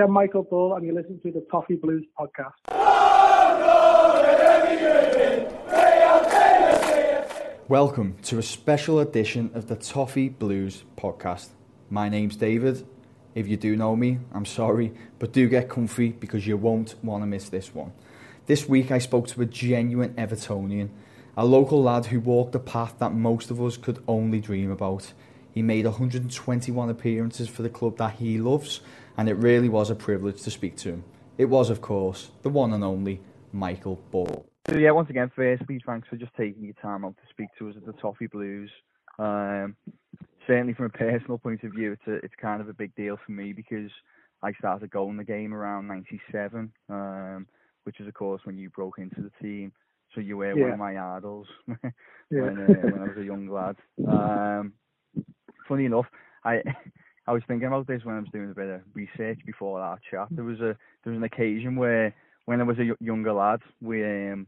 I am Michael Ball, and you listen to the Toffee Blues podcast. Welcome to a special edition of the Toffee Blues podcast. My name's David. If you do know me, I'm sorry, but do get comfy because you won't want to miss this one. This week I spoke to a genuine Evertonian, a local lad who walked the path that most of us could only dream about. He made 121 appearances for the club that he loves, and it really was a privilege to speak to him. It was, of course, the one and only Michael Ball. So yeah, once again, firstly, thanks for just taking your time out to speak to us at the Toffee Blues. Um, certainly, from a personal point of view, it's a, it's kind of a big deal for me because I started going the game around '97, um, which is of course when you broke into the team. So you were one of my idols Yeah. when, uh, when I was a young lad. Um, funny enough, I I was thinking about this when I was doing a bit of research before our chat. There was a there was an occasion where when I was a y- younger lad, we um,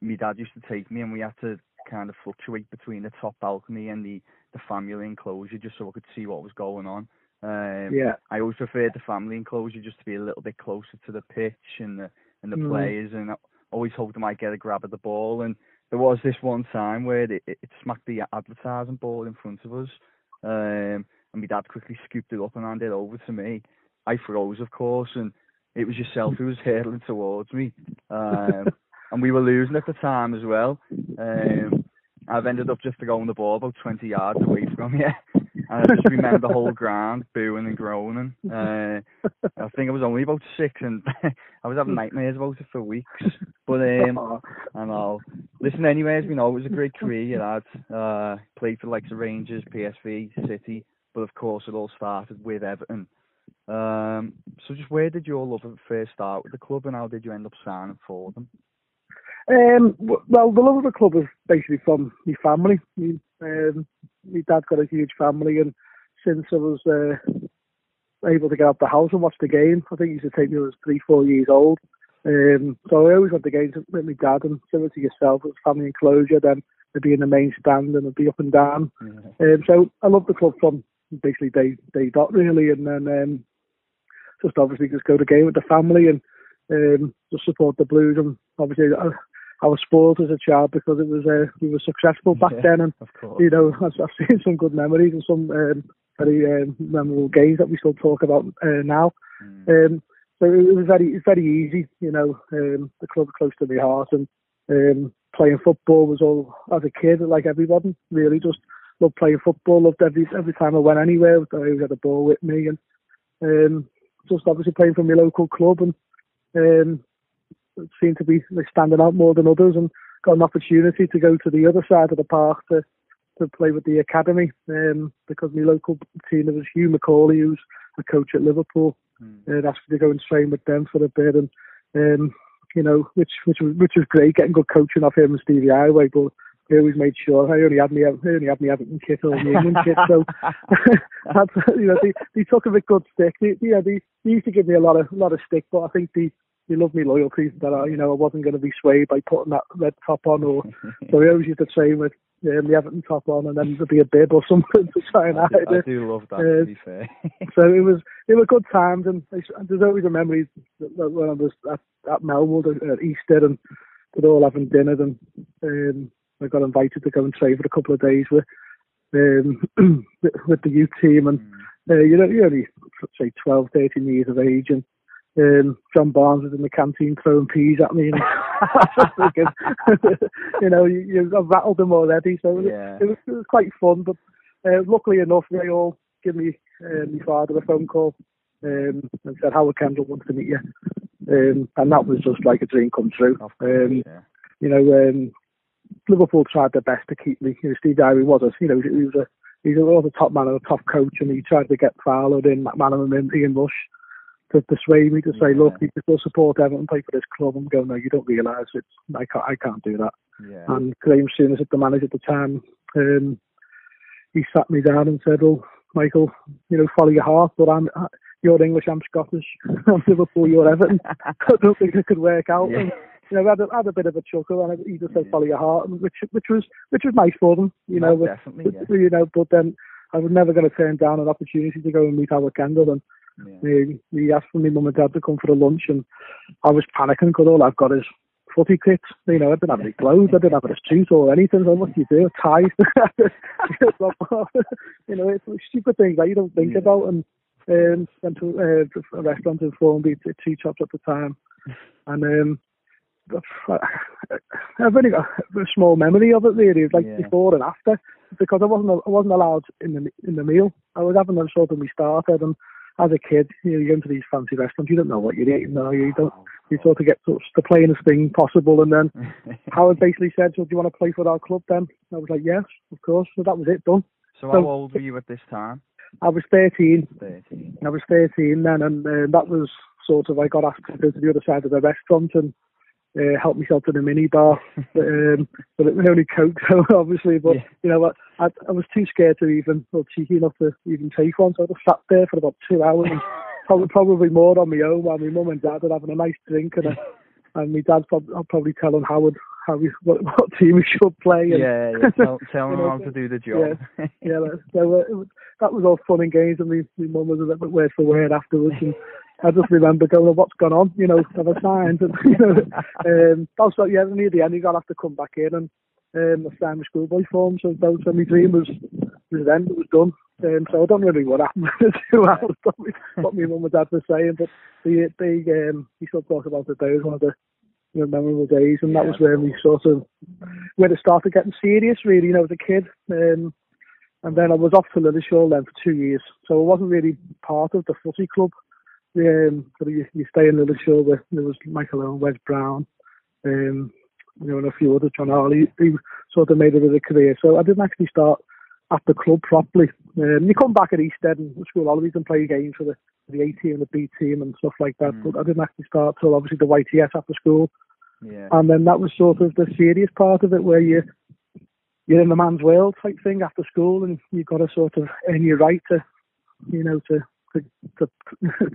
my dad used to take me and we had to kind of fluctuate between the top balcony and the the family enclosure just so I could see what was going on. Um, Yeah, I always preferred the family enclosure just to be a little bit closer to the pitch and the and the Mm. players, and I always hoped I might get a grab at the ball. And there was this one time where it, it, it smacked the advertising board in front of us, um, and my dad quickly scooped it up and handed it over to me. I froze, of course, and it was yourself who was hurtling towards me, um, and we were losing at the time as well. Um, I've ended up just throwing the ball about 20 yards away from you. And I just remember the whole ground booing and groaning. Uh, I think I was only about six, and I was having nightmares about it for weeks. But um, I know. Listen, anyways, we know it was a great career you had. Uh, played for the likes of Rangers, PSV, City, but of course it all started with Everton. Um, so just where did your love it first start with the club, and how did you end up signing for them? Um, well, the love of the club was basically from my family. Me, um, my dad got a huge family, and since I was uh, able to get out the house and watch the game, I think he used to take me when I was three, four years old. Um, so I always went to games with my dad, and similar to yourself, it was family enclosure. Then they'd be in the main stand, and it'd be up and down. Um, so I love the club from basically day day dot really, and then um, just obviously just go to game with the family and um, just support the Blues. And obviously I, I was spoiled as a child because it was uh, we were successful back Yeah. then, and Of course. you know I've, I've seen some good memories and some um, very um, memorable games that we still talk about uh, now. Mm. Um, so it was very it's very easy, you know. Um, the club close to my heart, and um, playing football was all as a kid, like everybody, really just loved playing football. Loved every every time I went anywhere, I always had a ball with me, and um, just obviously playing for my local club, and um, seemed to be like, standing out more than others, and got an opportunity to go to the other side of the park to to play with the academy um, because my local team there was Hugh Macaulay, who's a coach at Liverpool Mm. uh, asked me to go and train with them for a bit, and um, you know, which which was which was great, getting good coaching off him and Stevie Heighway. But they always made sure I only had me I only had me Everton kit or England kit, so that's, you know they, they took a bit good stick. They, yeah, they, they used to give me a lot of lot of stick, but I think they they loved me loyalty that I, you know I wasn't going to be swayed by putting that red top on, or so we always used to train with um, the Everton top on, and then there'd be a bib or something to try and I, hide do, I do love that. Uh, to be fair. so it was it were good times and and there's always a memory when I was at, at Melwood at, at Easter and they're all having dinner and um, I got invited to go and train for a couple of days with um, with the youth team and Mm. uh, you know you're only say 12 13 years of age and um, John Barnes was in the canteen throwing peas at me and I was just thinking you know you, you I've rattled them already so it was- Yeah. it was, it was quite fun. But uh, luckily enough, they all give me uh, my father a phone call um, and said Howard Kendall wants to meet you, um, and that was just like a dream come true. Course, Um, yeah. you know, um, Liverpool tried their best to keep me. You know, Steve Dowry was a, you know, he was a he's a, was a top man and a top coach, and he tried to get Fowler in, McManaman in, Ian Rush to persuade me to say, Yeah. look, you can still support Everton, play for this club. I'm going, no, you don't realise it. I can't I can't do that. Yeah. And Graham Souness at the manager at the time, um, he sat me down and said, "Well, Michael, you know, follow your heart, but I'm you're English, I'm Scottish, I'm Liverpool, you're Everton. I don't think it could work out." Yeah. You know, had a, had a bit of a chuckle, and he just said, Yeah. "Follow your heart," which which was which was nice for them, you know. No, but- definitely, but, you know, but then I was never going to turn down an opportunity to go and meet Howard Kendall, and yeah. yeah. he, he asked for me mum and dad to come for a lunch, and I was panicking because all I've got is footy kit. You know, I didn't have any clothes, I didn't have a suit or anything. So what do you do? Ties. you know, it's stupid things that you don't think Yeah. about. And um, went to uh, a restaurant in Formby, two chops at the time, and um, I've only got a small memory of it really, like Yeah. before and after, because I wasn't I wasn't allowed in the in the meal. I was having a sort of we started, and as a kid, you know, you go into these fancy restaurants, you don't know what you're eating, no, you don't. You sort of get sort of the plainest thing possible, and then Howard basically said, "So do you want to play for our club?" Then I was like, "Yes, of course." So that was it, done. so how old were you at this time? I was 13. 13. I was 13 then, and uh, that was sort of I got asked to go to the other side of the restaurant and uh, help myself to the mini bar, but, um, but it was only coke, so obviously. But Yeah. you know, I, I I was too scared to even or cheeky enough to even take one, so I just sat there for about two hours, and probably probably more on my own while my mum and dad were having a nice drink, and uh, and my dad's prob- I'll probably telling Howard how we what, what team we should play. And, Yeah, yeah. Tell, tell them how to do the job. yeah, that- so uh, it was, that was all fun and games, and my, my mum was a little bit word for word afterwards, and I just remember going, well, "What's gone on?" You know, have I signed? And, you know, um, also, yeah, near the end, you got to have to come back in and um, I signed my schoolboy form. So, that was, so my dream was was then it was done. Um, so I don't really know what happened with the two hours, what my- what mum and dad were saying, but they they um, we still talk about it. There was one of the you know, memorable days, and that Yeah, was where we sort of where it started getting serious. Really, you know, as a kid. Um, and then I was off to Lilleshall then for two years, so I wasn't really part of the footy club. Um, you, you stay in Lilleshall, where there was Michael Owen, Wes Brown, um, you know, and a few others, Jon Harley, who sort of made it as a career. So I didn't actually start at the club properly. Um, you come back at Easted and school holidays and play games for the, for the A team and the B team and stuff like that, Mm. but I didn't actually start till obviously the YTS after school. yeah. And then that was sort of the serious part of it where you you're in the man's world type thing after school and you've got to sort of earn your right to you know to to to,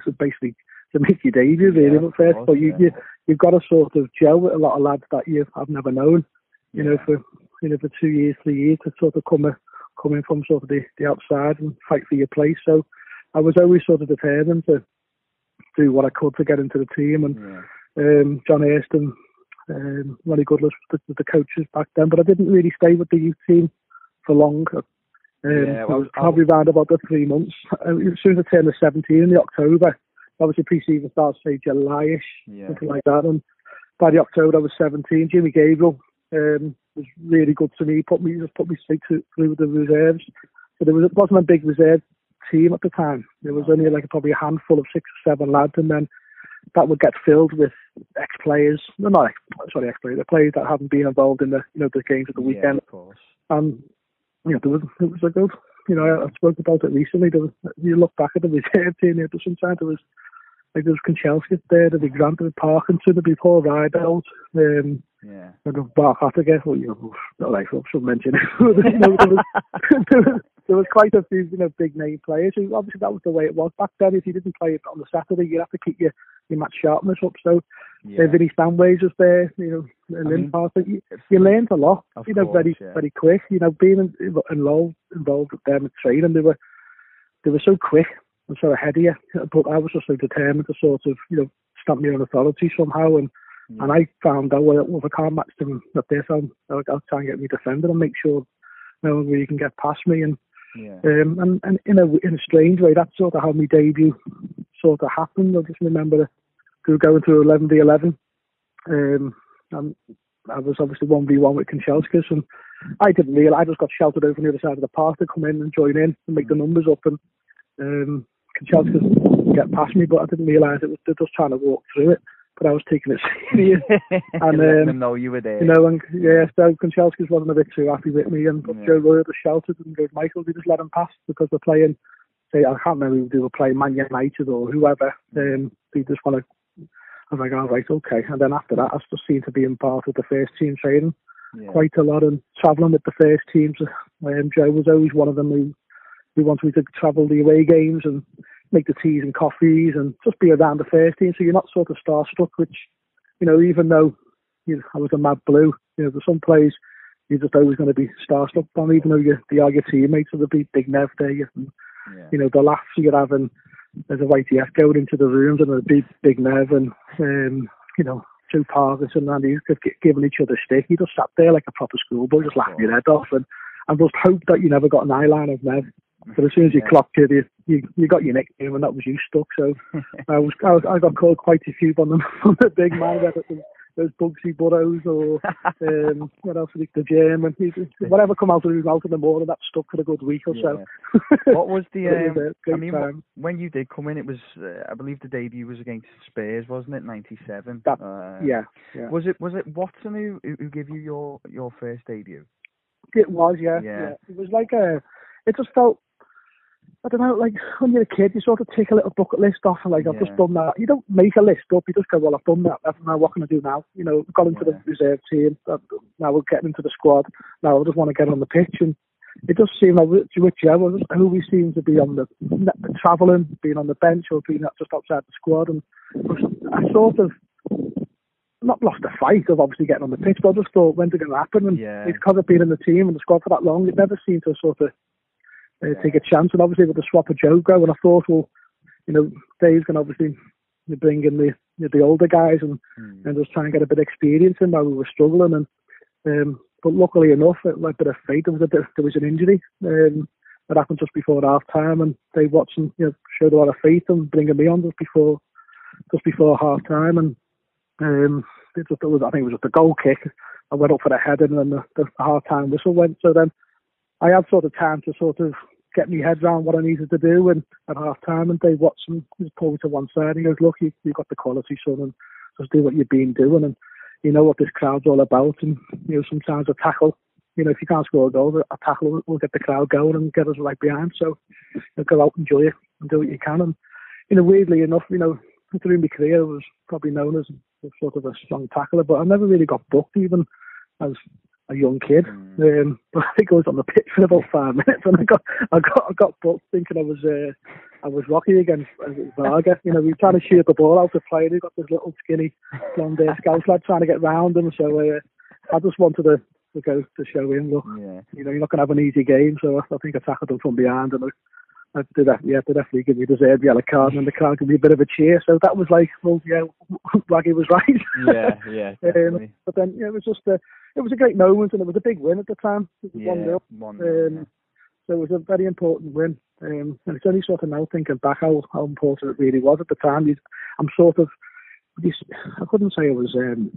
to basically to make your debut really Yeah, but of first course, but you, yeah. you you've got to sort of gel with a lot of lads that you I've never known you know for you know for two years three years to sort of come a, coming from sort of the, the outside and fight for your place so I was always sort of determined to do what I could to get into the team and yeah. um, John Hairston, um, Ronnie Goodlass, the, the coaches back then, but I didn't really stay with the youth team for long. Um, Yeah, well, was probably around about the three months. Uh, As soon as I turned the 17 in the October, obviously pre-season starts say July-ish, Yeah. something like that. And by the October I was 17. Jimmy Gabriel um, was really good to me. Put me just put me straight to, through the reserves. So there was it wasn't a big reserve team at the time. There was only like probably a handful of six or seven lads, and then that would get filled with ex-players. No, not ex, sorry, ex-players. The players that hadn't been involved in the you know the games of the weekend. Yeah, of course. And you know there was it was a good. You know I, I spoke about it recently. There was, you look back at the reserve team. You know, sometimes there was like there was Kanchelskis there, there'd be Grant, there'd Parkinson, there'd be Paul Rideout, um, Yeah. and Marc Hottiger, well, you know, not like I should mention it. you know, there, was, there, was, there was quite a few, you know, big name players. Who, obviously, that was the way it was back then. If you didn't play it on the Saturday, you'd have to keep your, your match sharpness up. So, Yeah. uh, Vinny Samways was there, you know, and mean, Parker. You, you learned a lot, you know, very, yeah. very quick. You know, being involved, involved with them at training, they were, they were so quick and so ahead of you. But I was just so determined to sort of, you know, stamp my own authority somehow. And Yeah. and I found out, well, if I can't match them at this, I'll, I'll, try and get me defender and make sure no one really can get past me. And yeah. um, and, and in a in a strange way, that's sort of how my debut sort of happened. I just remember we were going through 11 v 11. Um, and I was obviously 1v1 with Kanchelskis, and I didn't realise, I just got shouted over on the other side of the park to come in and join in and make the numbers up. And um, Kanchelskis didn't get past me, but I didn't realise it was they're just trying to walk through it. But I was taking it serious. and um, them know you were there. You know, and yeah, so Kanchelskis wasn't a bit too happy with me, and Yeah. Joe Royle just shouted and goes, Michael, we just let him pass because we're playing, say, I can't remember if they were playing Man United or whoever. Um, they just want to. I was like, all right, okay. And then after that, I just seemed to be in part of the first team training yeah. quite a lot and travelling with the first teams. Um, Joe was always one of them who, who wanted me to travel the away games and make the teas and coffees and just be around the first team. So you're not sort of starstruck, which, you know, even though you know, I was a mad blue. You know, there's some players you're just always going to be starstruck on, even though you, they are your teammates. So there'll be big Nev there. And, Yeah. you know, the laughs you're having as a YTS going into the rooms and a big, big Nev and, um, you know, Joe Parkinson and Andy gi- giving each other stick. You just sat there like a proper schoolboy, just laughing your head off and, and just hope that you never got an eyeliner of Nev. But as soon as you Yeah. clocked it, you, you you got your next nickname and that was you stuck. So I was I, was, I got called quite a few on the on the big man whether it was Bugsy Burrows or um, what else like the gym and whatever come out of his mouth in the morning that stuck for a good week or so. What was the? Um, was I mean, time. when you did come in, it was uh, I believe the debut was against Spurs, wasn't it? '97. That- uh, yeah, yeah. Was it was it Watson who who who gave you your your first debut? It was, yeah, Yeah. yeah. It was like a, it just felt, I don't know, like when you're a kid, you sort of take a little bucket list off, and like I've just done that. You don't make a list up. You just go, well, I've done that. That's now what can I do now? You know, got into Yeah. the reserve team. uh, Now we're getting into the squad. Now I just want to get on the pitch, and it just seemed like which- whichever who we seem to be on the traveling, being on the bench, or being just outside the squad, and I sort of. Not lost a fight of obviously getting on the pitch, but I just thought when's it going to happen? And Yeah. it's because I've been in the team and the squad for that long. It never seemed to sort of uh, take a chance. And obviously with the swap of Jogo, and I thought, well, you know, Dave's going to obviously bring in the the older guys and Hmm. and just try and get a bit of experience in while we were struggling. And um, but luckily enough, it, a bit of fate, there was a bit, there was an injury um, that happened just before half time, and Dave Watson, you know, showed a lot of faith in bringing me on just before just before half time, and um, it just, it was, I think it was just a goal kick. I went up for the header, and then the, the half time whistle went. So then I had sort of time to sort of get my head around what I needed to do. And at half time, and Dave Watson just pulled me to one side. And he goes, "Look, you, you've got the quality, son, and just do what you've been doing, and you know what this crowd's all about. And you know, sometimes a tackle." You know, if you can't score a goal, a tackle will- get the crowd going and get us right behind. So, you know, go out, enjoy it, and do what you can. And you know, weirdly enough, you know, through my career, I was probably known as sort of a strong tackler, but I never really got booked even as a young kid. Mm. Um, but I was on the pitch for about five minutes, and I got I got I got booked thinking I was uh, I was Rocky against uh, Varga. You know, we were trying to shoot the ball out to play, and he got this little skinny blonde uh, scout lad trying to get round him. So uh, I just wanted to, to go to show him, look, Yeah. you know, you're not going to have an easy game. So I, I think I tackled him from behind, and I, I did that. Yeah, they definitely give me the deserved yellow card, and the crowd gave me a bit of a cheer. So that was like, well, yeah, Raggy was right. Yeah. Yeah. Um, but then yeah, it was just a, it was a great moment, and it was a big win at the time. Yeah. one 0 One. um, so it was a very important win. Um, and it's only sort of now thinking back how, how important it really was at the time. I'm sort of, I couldn't say I was um,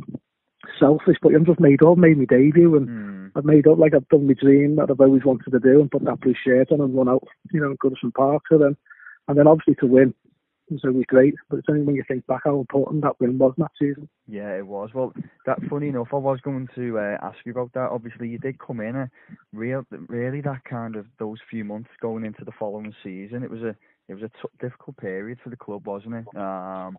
selfish, but I'm just made up, made my debut, and Hmm. I've made up like I've done my dream that I've always wanted to do and put that blue shirt on and run out, you know, in Goodison Park. So then, and then obviously to win was always great. But it's only when you think back how important that win was that season. Yeah, it was. Well, that funny enough, I was going to uh, ask you about that. Obviously, you did come in a real, really that kind of those few months going into the following season. It was a, it was a t- difficult period for the club, wasn't it? Um,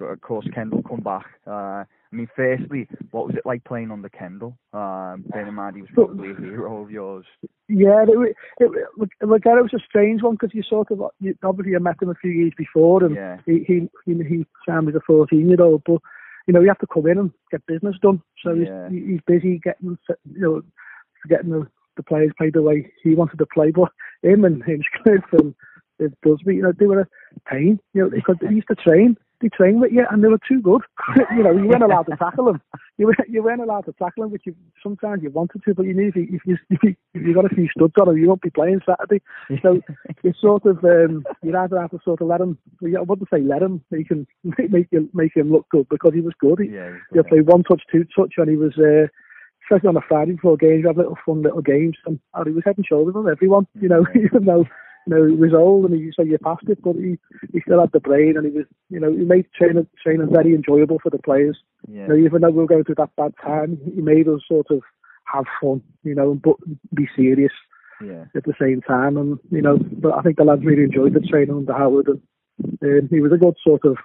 of course, Kendall come back. Uh, I mean, firstly, what was it like playing under Kendall? Um, bearing in mind he was probably a hero of yours. Yeah, it, it, it, look, look, it was a strange one because you sort of you, obviously I met him a few years before and Yeah. he he he, he me a fourteen year old, but you know you have to come in and get business done. So Yeah. he's he's busy getting you know getting the, the players played the way he wanted to play, but him and Hinchcliffe and it does me, you know, they were a pain, you know, because they used to train. They trained with you, and they were too good. you know, you weren't allowed to tackle them. You weren't, you weren't allowed to tackle them, which you sometimes you wanted to, but you knew if you if you, if you, got a few studs on them, you won't be playing Saturday. So you sort of um, you'd either have to sort of let him. I wouldn't say let him. Make him make him make him look good because he was good. He, yeah, he was you good, play one touch, two touch, and he was. Uh, Especially on a Friday before games, you have little fun little games, and, and he was head and shoulders on everyone. You know, even though know he was old and he so you passed it, but he he still had the brain, and he was you know he made training training very enjoyable for the players. yeah. You know, even though we were going through that bad time, he made us sort of have fun, you know, but be serious yeah. at the same time. And you know, but I think the lads really enjoyed the training under Howard, and um, he was a good sort of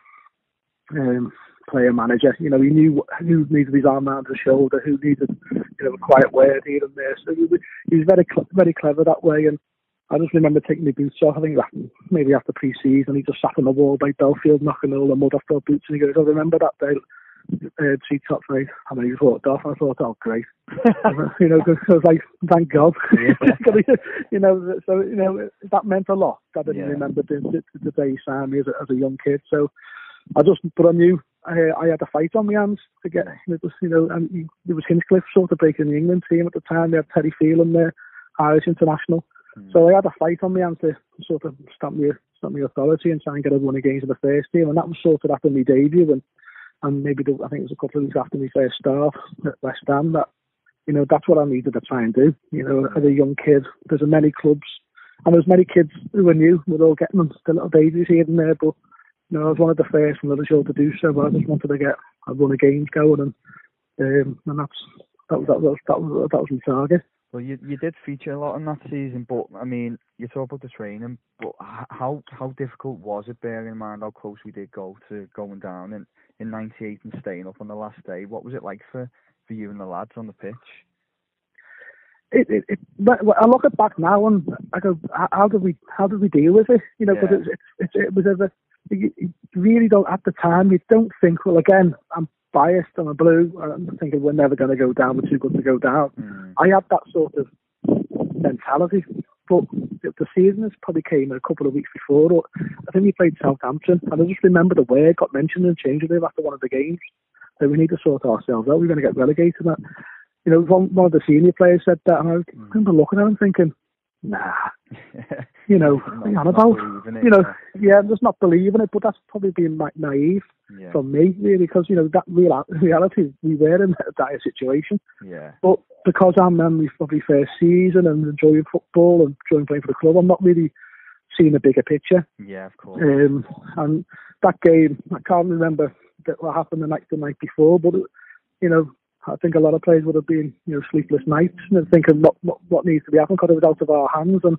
um, player manager. You know, he knew who needed his arm around his shoulder, who needed you know a quiet word here and there. So he, was- he was very cl- very clever that way. And I just remember taking my boots off. I think that maybe after pre-season, he just sat on the wall by Bellefield, knocking all the mud off their boots, and he goes, "I remember that day." uh, see top three, and then he was walked off. I thought, oh great, you know, because I was like, thank God, you know. So you know that meant a lot. I didn't Yeah. remember the, the, day he signed me as a, as a young kid. So I just, but I knew I, I had a fight on my hands to get. It was, you know, and there was Hinchcliffe sort of breaking the England team at the time. They had Terry Phelan there, Irish international. So I had a fight on my hands to sort of stamp me, stamp me authority and try and get everyone against the first team, and that was sort of after my debut and and maybe the, I think it was a couple of weeks after my first start at West Ham that you know that's what I needed to try and do. You know, as a young kid, there's many clubs and there's many kids who were new. We're all getting them, the little babies here and there, but you know, I was one of the first and Liverpool to do so. But I just wanted to get a run of games going, and um, and that's that was that was that was that was my target. Well, you you did feature a lot in that season, but I mean, you talk about the training, but how how difficult was it, bearing in mind how close we did go to going down in in '98 and staying up on the last day? What was it like for for you and the lads on the pitch? it, it, it but I look at back now and I go, how, did we, how did we deal with it? You know, because Yeah. it's, it's, it was ever, you really don't at the time. You don't think, well, again, I'm biased. I'm a blue. I'm thinking we're never going to go down. We're too good to go down. Mm. I had that sort of mentality. But the season has probably came a couple of weeks before. Or I think we played Southampton, and I just remember the word got mentioned in the change room after one of the games that we need to sort ourselves out. We're going to get relegated. That, you know, one, one of the senior players said that, and I remember looking at him thinking, nah, you know, what are you on about? You know, yeah. yeah, I'm just not believing it. But that's probably being like naive yeah, from me, really, because you know that real reality we were in a dire situation. yeah, But because I'm in my probably first season and enjoying football and enjoying playing for the club, I'm not really seeing the bigger picture. yeah, of course. Um, and that game, I can't remember that what happened the night the night before, but you know, I think a lot of players would have been you know sleepless nights and thinking what what, what needs to be happening because it was out of our hands. And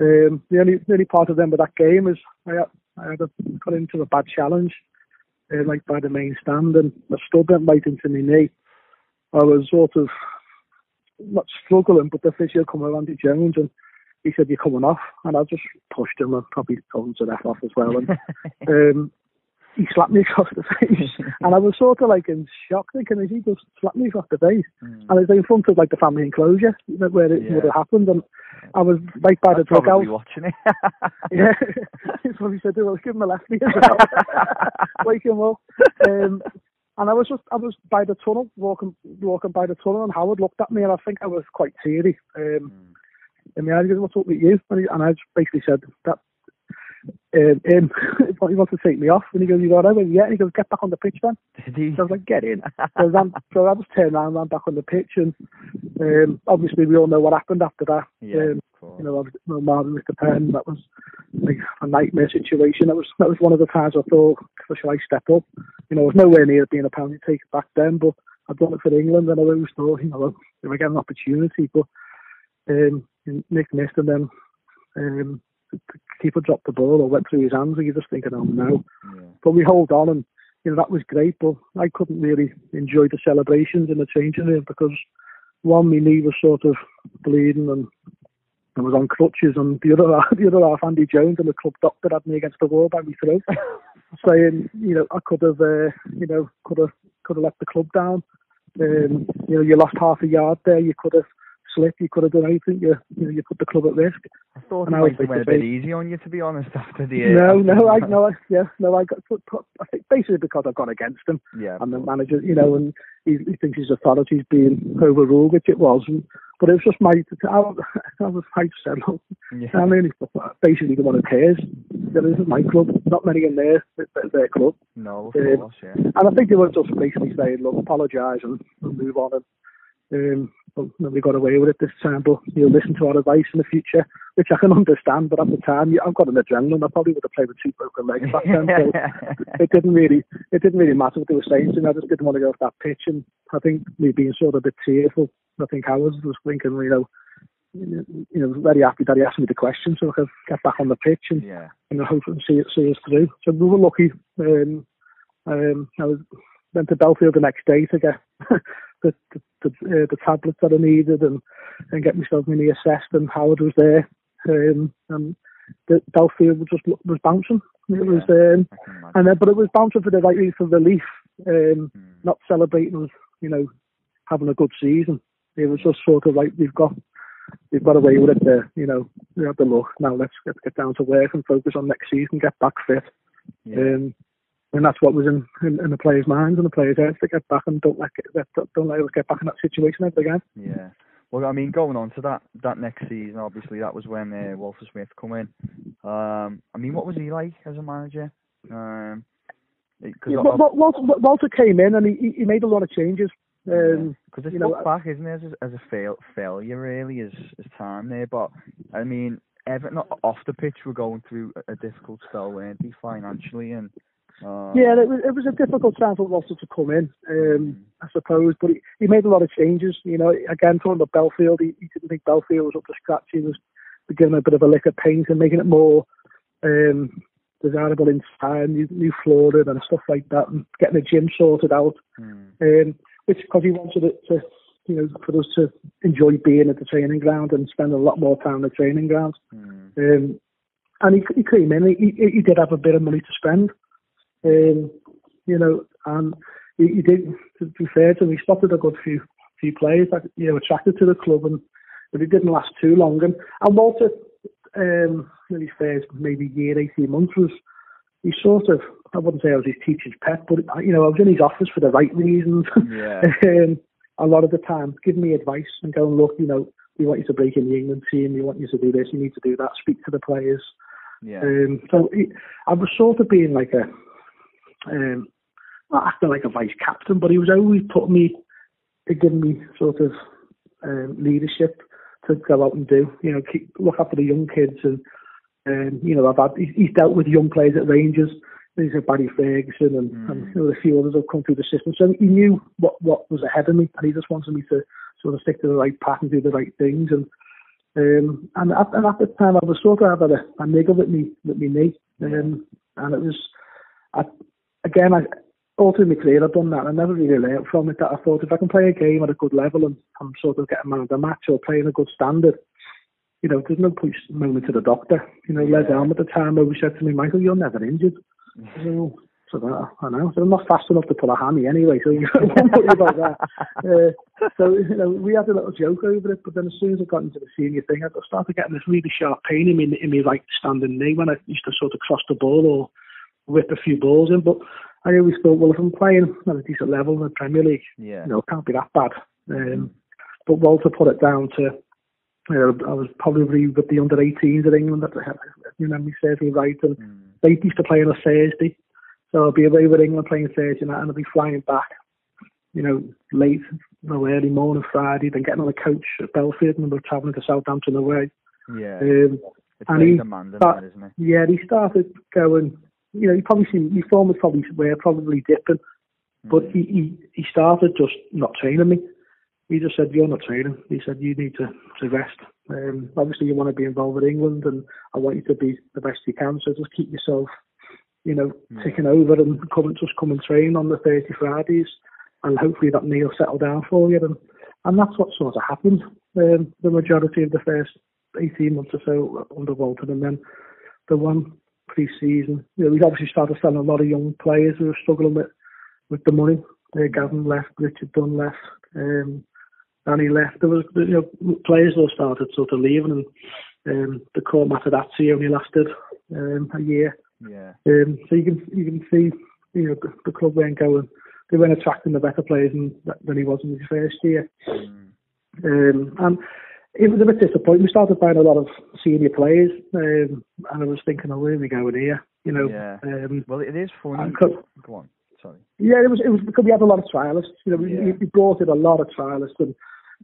um, the only the only part of them with that game is I had, I had a, got into a bad challenge, uh, like by the main stand, and I stood went right into my knee. I was sort of not struggling, but the physio come around Andy Jones and he said, You're coming off. And I just pushed him and probably told him to F off as well. And um, he slapped me across the face. and I was sort of like in shock, thinking, Is he just slapped me across the face? Mm. And it was in front of like the family enclosure you know, where it Yeah. would have happened. And I was right by the I'd probably dugout. watching it. Yeah, he probably said, "Well, give him a lefty as well, wake him up." Um, and I was just, I was by the tunnel, walking, walking by the tunnel, and Howard looked at me, and I think I was quite teary. Um, Mm. and the he goes, "What's up with you?" And, he, and I just basically said that. Um, him, he wants to take me off, and he goes, "You got it?" Yeah, and he goes, "Get back on the pitch, then." Did he? So I was like, "Get in." So, I ran, so I just turned around, ran back on the pitch, and um, obviously we all know what happened after that. yeah, Um, you know, obviously, no Marvin with the pen. That was like a nightmare situation. That was that was one of the times I thought, should I step up? You know, I was nowhere near being a penalty taker back then, but I'd done it for England, and I always thought, you know, if I get an opportunity, but um, Nick missed, and then um, keeper dropped the ball or went through his hands, and you're just thinking, oh no. yeah. But we hold on, and you know that was great. But I couldn't really enjoy the celebrations in the changing room because one, my knee was sort of bleeding, and I was on crutches, and the other the other half, Andy Jones, and the club doctor had me against the wall by my throat, saying, you know, I could have, uh, you know, could have could have let the club down. Um, you know, you lost half a yard there. You could have slipped. You could have done anything. You you know, you put the club at risk. I thought And he I was like went a bit easy on you, to be honest, after the. no, after no, the- I no, I, yeah, no, I got put, put, I think basically because I've gone against him. Yeah, and the manager, you know, and he, he thinks his authority's being overruled, which it was. And, but it was just my, I, I was I said, look, Yeah. I'm only basically the one who cares. There isn't my club, not many in there, their, their club. No, of Um, course, yeah. And I think they were just basically saying, look, apologise and, and move on. And um, nobody got away with it this time. But you'll listen to our advice in the future, which I can understand. But at the time, I've got an adrenaline. I probably would have played with two broken legs back then. So it didn't really it didn't really matter what they were saying to me. I just didn't want to go off that pitch, and I think me being sort of a bit tearful. I think I was just thinking, you know, you know, very happy that he asked me the question, so I could get back on the pitch and yeah. you know hope and see it see us through. So we were lucky. Um, um, I was went to Bellefield the next day to get the the, the, uh, the tablets that I needed and and get myself mini assessed. And Howard was there, um, and the Bellefield was just was bouncing. It was, um, I can imagine. and then, but it was bouncing for the right reason for relief um, Mm. not celebrating us, you know, having a good season. It was just sort of like we've got we've got away with it there, you know. We had the luck. Now let's get get down to work and focus on next season, get back fit. Yeah. Um, and that's what was in, in, in the players' minds and the players' heads to get back and don't let get, don't let us get back in that situation ever again. Yeah. Well, I mean, going on to that that next season, obviously that was when uh, Walter Smith come in. Um, I mean, what was he like as a manager? Um, Yeah, I- Wa- Wa- Walter, Walter came in and he, he made a lot of changes. Um, Because it's you know, back, isn't it, as, as a fail, failure really, as as time there. But I mean, Everton off the pitch were going through a, a difficult spell, weren't they, financially and. Um, yeah, it was, it was a difficult time for Walter to come in, um, I suppose, but he, he made a lot of changes. You know, again, talking about Bellefield, he, he didn't think Bellefield was up to scratch. He was giving a bit of a lick of paint and making it more um, desirable inside, new, new flooring and stuff like that, and getting the gym sorted out. mm, um, which because he wanted it to, you know, for us to enjoy being at the training ground and spend a lot more time at the training ground. mm, Um, and he, he came in, he, he he did have a bit of money to spend, um, you know, and he, he did, to be fair to him, he spotted a good few few players that, you know, attracted to the club, and but it didn't last too long. And, and Walter, um, in his first maybe year, 18 months, was he sort of, I wouldn't say I was his teacher's pet, but, you know, I was in his office for the right reasons. yeah. um, a lot of the time, giving me advice and going, look, you know, we want you to break in the England team, we want you to do this, you need to do that, speak to the players. Yeah. Um, so he, I was sort of being like a, um, not acting like a vice captain, but he was always putting me, giving me sort of um, leadership to go out and do. You know, keep, look after the young kids, and um, you know, I've had he's, he's dealt with young players at Rangers. He's a Barry Ferguson and, Mm. and you know, a few others have come through the system. So he knew what what was ahead of me, and he just wanted me to sort of stick to the right path and do the right things. And um, and at, and at the time, I was sort of having a, a niggle with me with me knee, um, and it was, I, again, I all through my career I've done that. I never really learned from it. That I thought if I can play a game at a good level and I'm sort of getting man of the match or playing a good standard, you know, there's no point moaning to the doctor. You know, Les Yeah. Helm at the time always said to me, Michael, you're never injured. "Oh, so that, I know. So I'm not fast enough to pull a hammy anyway, so you don't worry about that. Uh, so, you know, we had a little joke over it, but then as soon as I got into the senior thing, I started getting this really sharp pain in me, in my right standing knee when I used to sort of cross the ball or whip a few balls in. But I always thought, well, if I'm playing at a decent level in the Premier League, yeah. you know, it can't be that bad. Um, but Walter put it down to, you know, I was probably with the under 18s in England, if you memory serves me right, and Mm, they used to play on a Thursday. So I'll be away with England playing Thursday night and I'll be flying back, you know, late, you know, early morning Friday, then getting on a coach at Bellefield and we're travelling to Southampton away. yeah. Um, it's and he- demanding, that, isn't it? yeah, he started going, you know, he probably seen, his form was probably, were probably dipping, but Mm, he, he, he started just not training me. He just said, you're not training. He said, you need to, to rest. Um, obviously, you want to be involved with England, and I want you to be the best you can. So just keep yourself, you know, Yeah. ticking over and come and just come and train on the 30 Fridays, and hopefully that knee will settle down for you. And, and that's what sort of happened um, the majority of the first 18 months or so under Walter. And then the one pre-season, you know, we've obviously started selling a lot of young players who were struggling with, with the money. Uh, Gavin left, Richard Dunne left, um, Danny left. There was, you know, players all started sort of leaving, and um, the core Materazzi only lasted um, a year. yeah. Um, so you can you can see, you know, the, the club weren't going, they weren't attracting the better players than, than he was in his first year. Mm, Um, and it was a bit disappointing. We started buying a lot of senior players, um, and I was thinking, oh, where are we going here? You know, Yeah. um, Well, it is funny. 'cause- Go on. Sorry. yeah, it was it was because we had a lot of trialists. You know, we, Yeah. we brought in a lot of trialists, and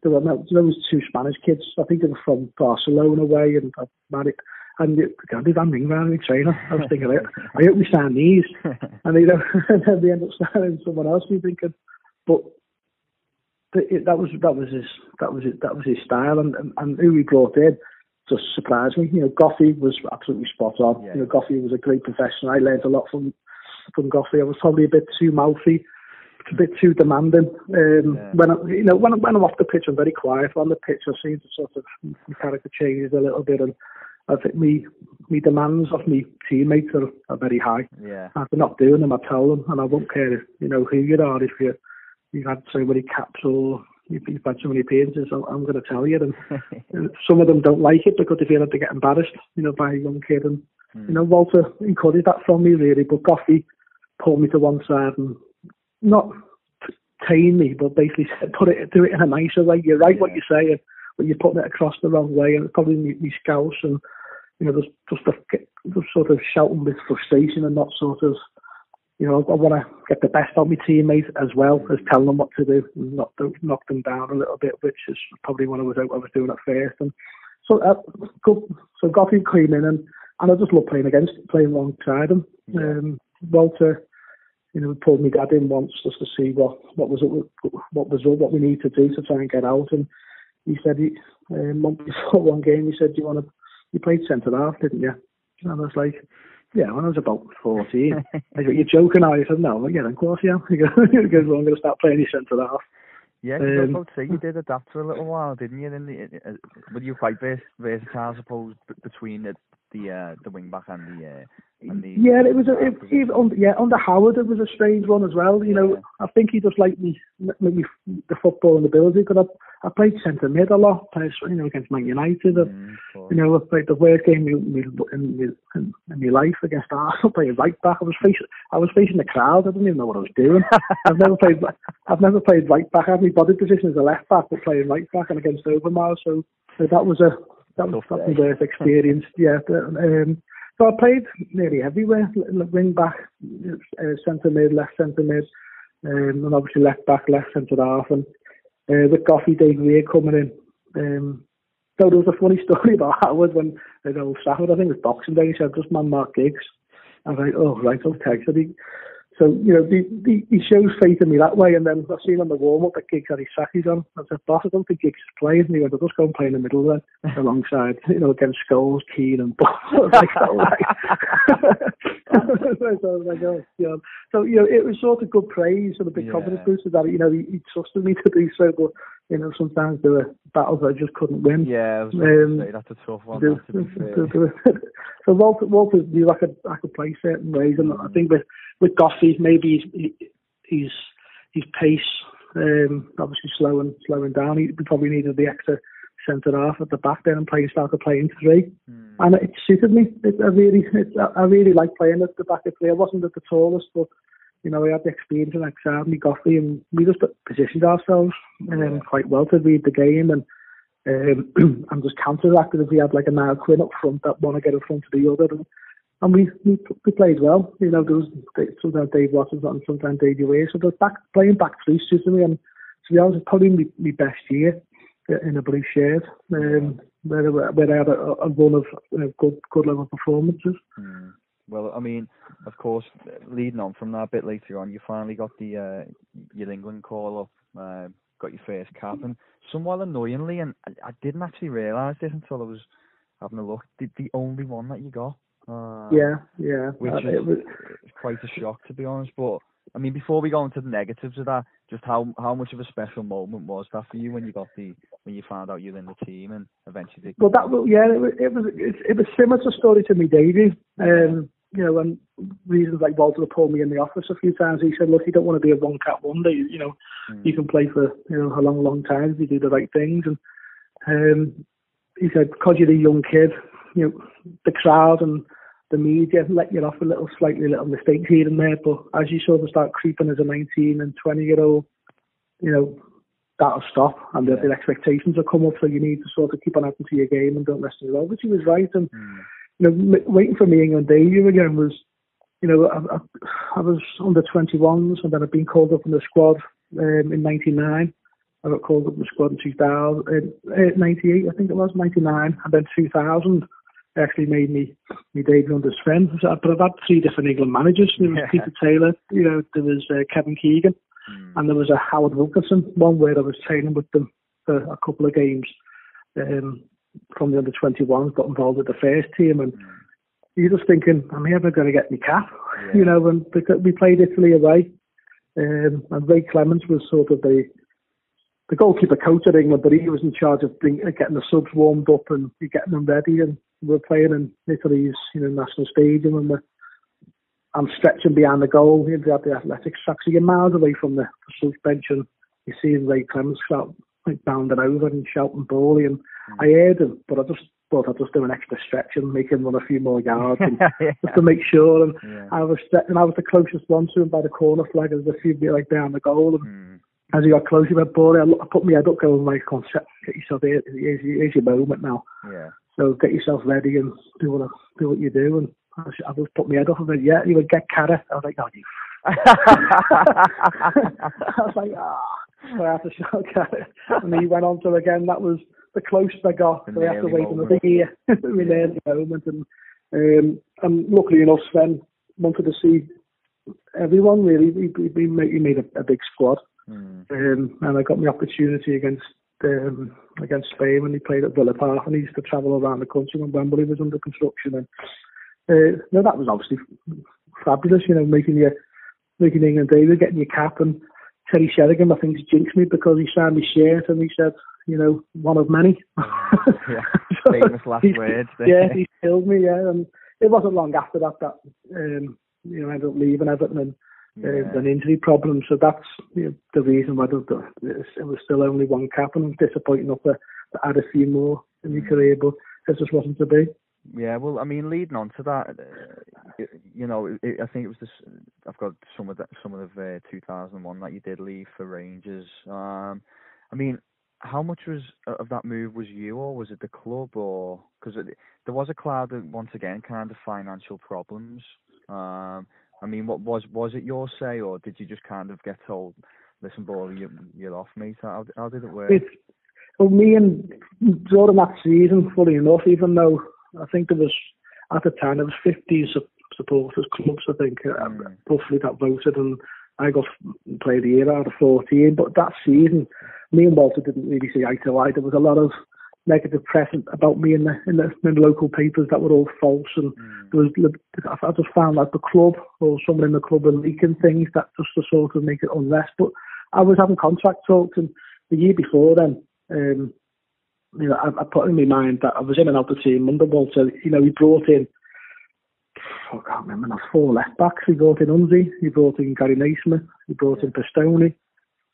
there were no, there was two Spanish kids. I think they were from Barcelona way, and I married. And it, God, they've had me around me trainer. I was thinking, I I hope we sign these. And you know, and then they end up signing someone else. You're thinking, but it, that was that was his that was it that was his style, and, and and who he brought in just surprised me. You know, Goughie was absolutely spot on. Yeah. You know, Goughie was a great professional. I learned a lot from from Goughie. I was probably a bit too mouthy, a bit too demanding. Um, Yeah. When I, you know, when, I, when I'm off the pitch, I'm very quiet. On the pitch, I seem to sort of my character changes a little bit, and I think me me demands of me teammates are, are very high. Yeah. If they're not doing them, I tell them, and I won't care, if, you know, who you are. If you you've had so many caps or you've, you've had so many appearances, I'm, I'm going to tell you. And, and some of them don't like it because they feel like they get embarrassed, you know, by a young kid. And Hmm. you know, Walter encouraged that from me really, but Goughie pulled me to one side and not tame me, but basically said, put it, do it in a nicer way. You're right what you're saying, but you're putting it across the wrong way, and it's probably me, me scouts and you know, just just, a, just sort of shouting with frustration and not sort of, you know, I want to get the best out of my teammates as well as telling them what to do, and not knock them down a little bit, which is probably what I was I was doing at first. And so, uh, go, so Goughie came in and and I just love playing against, playing alongside him. Um, Walter, you know, pulled me dad in once just to see what what was up, what was up, what we need to do to try and get out. And he said, he, um, month before one game, he said, "Do you want to?" You played centre half, didn't you? And I was like, "Yeah." When I was about fourteen, I said, "You're joking, are you?" I said, "No, yeah, of course, yeah." He goes, "He goes, well, "I'm going to start playing centre half." Yeah, I Um, to say you did adapt for a little while, didn't you? In the, uh, were you quite vers- versatile, I suppose, b- between the the uh, the wing back and the uh, and the Yeah, it was a, it, even under, yeah under Howard it was a strange one as well. You know, I think he just liked me maybe the football and ability because I, I played centre mid a lot, played, you know, against Man United. and Mm. You know, I played the worst game in, in, in, in, in my life against Arsenal, playing right back. I was facing I was facing the crowd. I didn't even know what I was doing. I've never played I've never played right back. I had my body position as a left back, but playing right back and against Overmars. So, so that was a that was that was my worst experience. yeah. but, Um, so I played nearly everywhere, wing back, uh, centre mid, left centre mid, um, and obviously left back, left centre half, and uh, with Goughie Dave Weir coming in. Um, so there was a funny story about Howard when at Old Trafford, I think it was Boxing Day, he said, just man Mark Giggs. I was like, oh, right, okay. So, he, so you know, the, the, he shows faith in me that way, and then I seen on the warm-up that Giggs had his sackies on. I said, boss, I don't think Giggs is playing. And he went, I'll just go and play in the middle then, alongside, you know, against Scholes, Keane, and Butt. I was like, all right. so like, oh, yeah. So, you know, it was sort of good praise and a big Yeah. confidence booster that, you know, he, he trusted me to do so, but, you know, sometimes there were battles I just couldn't win. Yeah, I was Um, say that's a tough one. Do- that, to be fair. so Walter, Walter knew I could I could play certain ways, and I think with with Goughie maybe he's he's his pace um, obviously slowing slowing down. He probably needed the extra centre half at the back then and playing started playing three, Hmm. and it suited me. It, I really it, I really like playing at the back of three. I wasn't at the tallest, but you know, we had the experience and Exam, me Goughie, and we just positioned ourselves um, quite well to read the game and um, and just counteracted if we had like a Niall Quinn up front that want to get in front of the other. And, and we, we we played well. You know, there was sometimes Dave Watson and sometimes Dave Weir. So the back playing back three suited me, and to be honest, it's probably my, my best year in a blue shirt. Um, where, where I had a, a run of uh, good good level performances. Hmm. Well, I mean, of course, leading on from that a bit later on, you finally got the uh, your England call up, uh, got your first cap, and somewhat annoyingly, and I, I didn't actually realise this until I was having a look. The, the only one that you got. Uh, Yeah, yeah. Which Uh, is it was, quite a shock to be honest. But I mean, before we go into the negatives of that, just how how much of a special moment was that for you when you got the when you found out you were in the team and eventually did Well, that was yeah, it was it was it, it was similar to story to me, Davey. Um, you know, and reasons like Walter pulled me in the office a few times. He said, "Look, you don't want to be a one cat wonder. You, you know, Mm. you can play for you know a long, long time if you do the right things." And um, he said, "Cause you're a young kid, you know, the crowd and the media let you off a little, slightly little mistakes here and there. But as you sort of start creeping as a 19 and 20 year old, you know." That'll stop, and the, the expectations will come up. So you need to sort of keep on adding to your game and don't rest in your Which he was right, and Mm. you know, m- waiting for me England debut again was, you know, I, I, I was under 21s and then I'd been called up in the squad um, in 99. I got called up in the squad in 2000, uh, uh, 98, I think it was, 99, and then 2000 actually made me me debut under Sven. So, but I've had three different England managers. There was Yeah. Peter Taylor, you know, there was uh, Kevin Keegan, Mm. and there was a Howard Wilkinson, one where I was training with them for a couple of games um, from the under 21s, got involved with the first team, and Mm. you're just thinking, am I ever going to get my cap? Yeah. You know, and because we played Italy away, um, and Ray Clemence was sort of the the goalkeeper coach at England, but he was in charge of getting the subs warmed up and getting them ready. And we're playing in Italy's you know national stadium, and we're, I'm stretching behind the goal into the athletics track, so you're miles away from the, the bench, and you see Ray Clemence shout, like bounding over and shouting bally, and mm. I heard him, but I just thought I'd just do an extra stretch and make him run a few more yards, and, yeah. just to make sure. And yeah. I was and I was the closest one to him by the corner flag, as a few like behind the goal, and. Mm as he got closer, went, Boy, I, I put my head up going, like, concept, get yourself here, here's, here's your moment now. Yeah. So get yourself ready and do what do what you do. And I, I just put my head up and went, yeah, he would get carrot. I was like, oh, you. I was like, ah. Oh. So I had to shout carrot. And he went on to again. That was the closest I got. so I had to wait moment. another year. in early moment. And, um, and luckily enough, Sven wanted to see everyone really. He, he made, he made a, a big squad. Mm. Um, and I got my opportunity against um, against Spain when he played at Villa Park, and he used to travel around the country when Wembley was under construction. And uh, no, that was obviously fabulous. You know, making your making England debut, getting your cap, and Teddy Sheringham, I think, jinxed me because he signed my shirt and he said, you know, one of many. yeah, famous last words. yeah, he killed me. Yeah, and it wasn't long after that that um, you know I ended up leaving Everton and yeah. uh, an injury problem. So that's you know, the reason why the, it was still only one cap, and I'm disappointed enough to, to add a few more in your mm. career, but it just wasn't to be. Yeah, well, I mean, leading on to that, uh, you know, it, I think it was this. I've got some of that, some of the uh, 2001 that you did leave for Rangers. Um, I mean, how much was of that move was you, or was it the club, or because there was a cloud of once again kind of financial problems. Um, I mean, what was was it your say, or did you just kind of get told, "Listen, boy, you, you're off, mate"? How, how did it work? It's, well, me and during that season, fully enough, even though I think there was at the time there was 50 supporters clubs, I think, uh, mm. roughly that voted, and I got played the year out of 14. But that season, me and Walter didn't really see eye to eye. There was a lot of negative press about me in the in the, in the local papers that were all false, and mm. there was I just found that the club or someone in the club were leaking things that just to sort of make it unrest. But I was having contract talks, and the year before then, um, you know, I, I put in my mind that I was in and out the team under Walter. You know, he brought in. I can't remember now, four left backs. He brought in Unzi, he brought in Gary Naysmith, he brought in Pistone.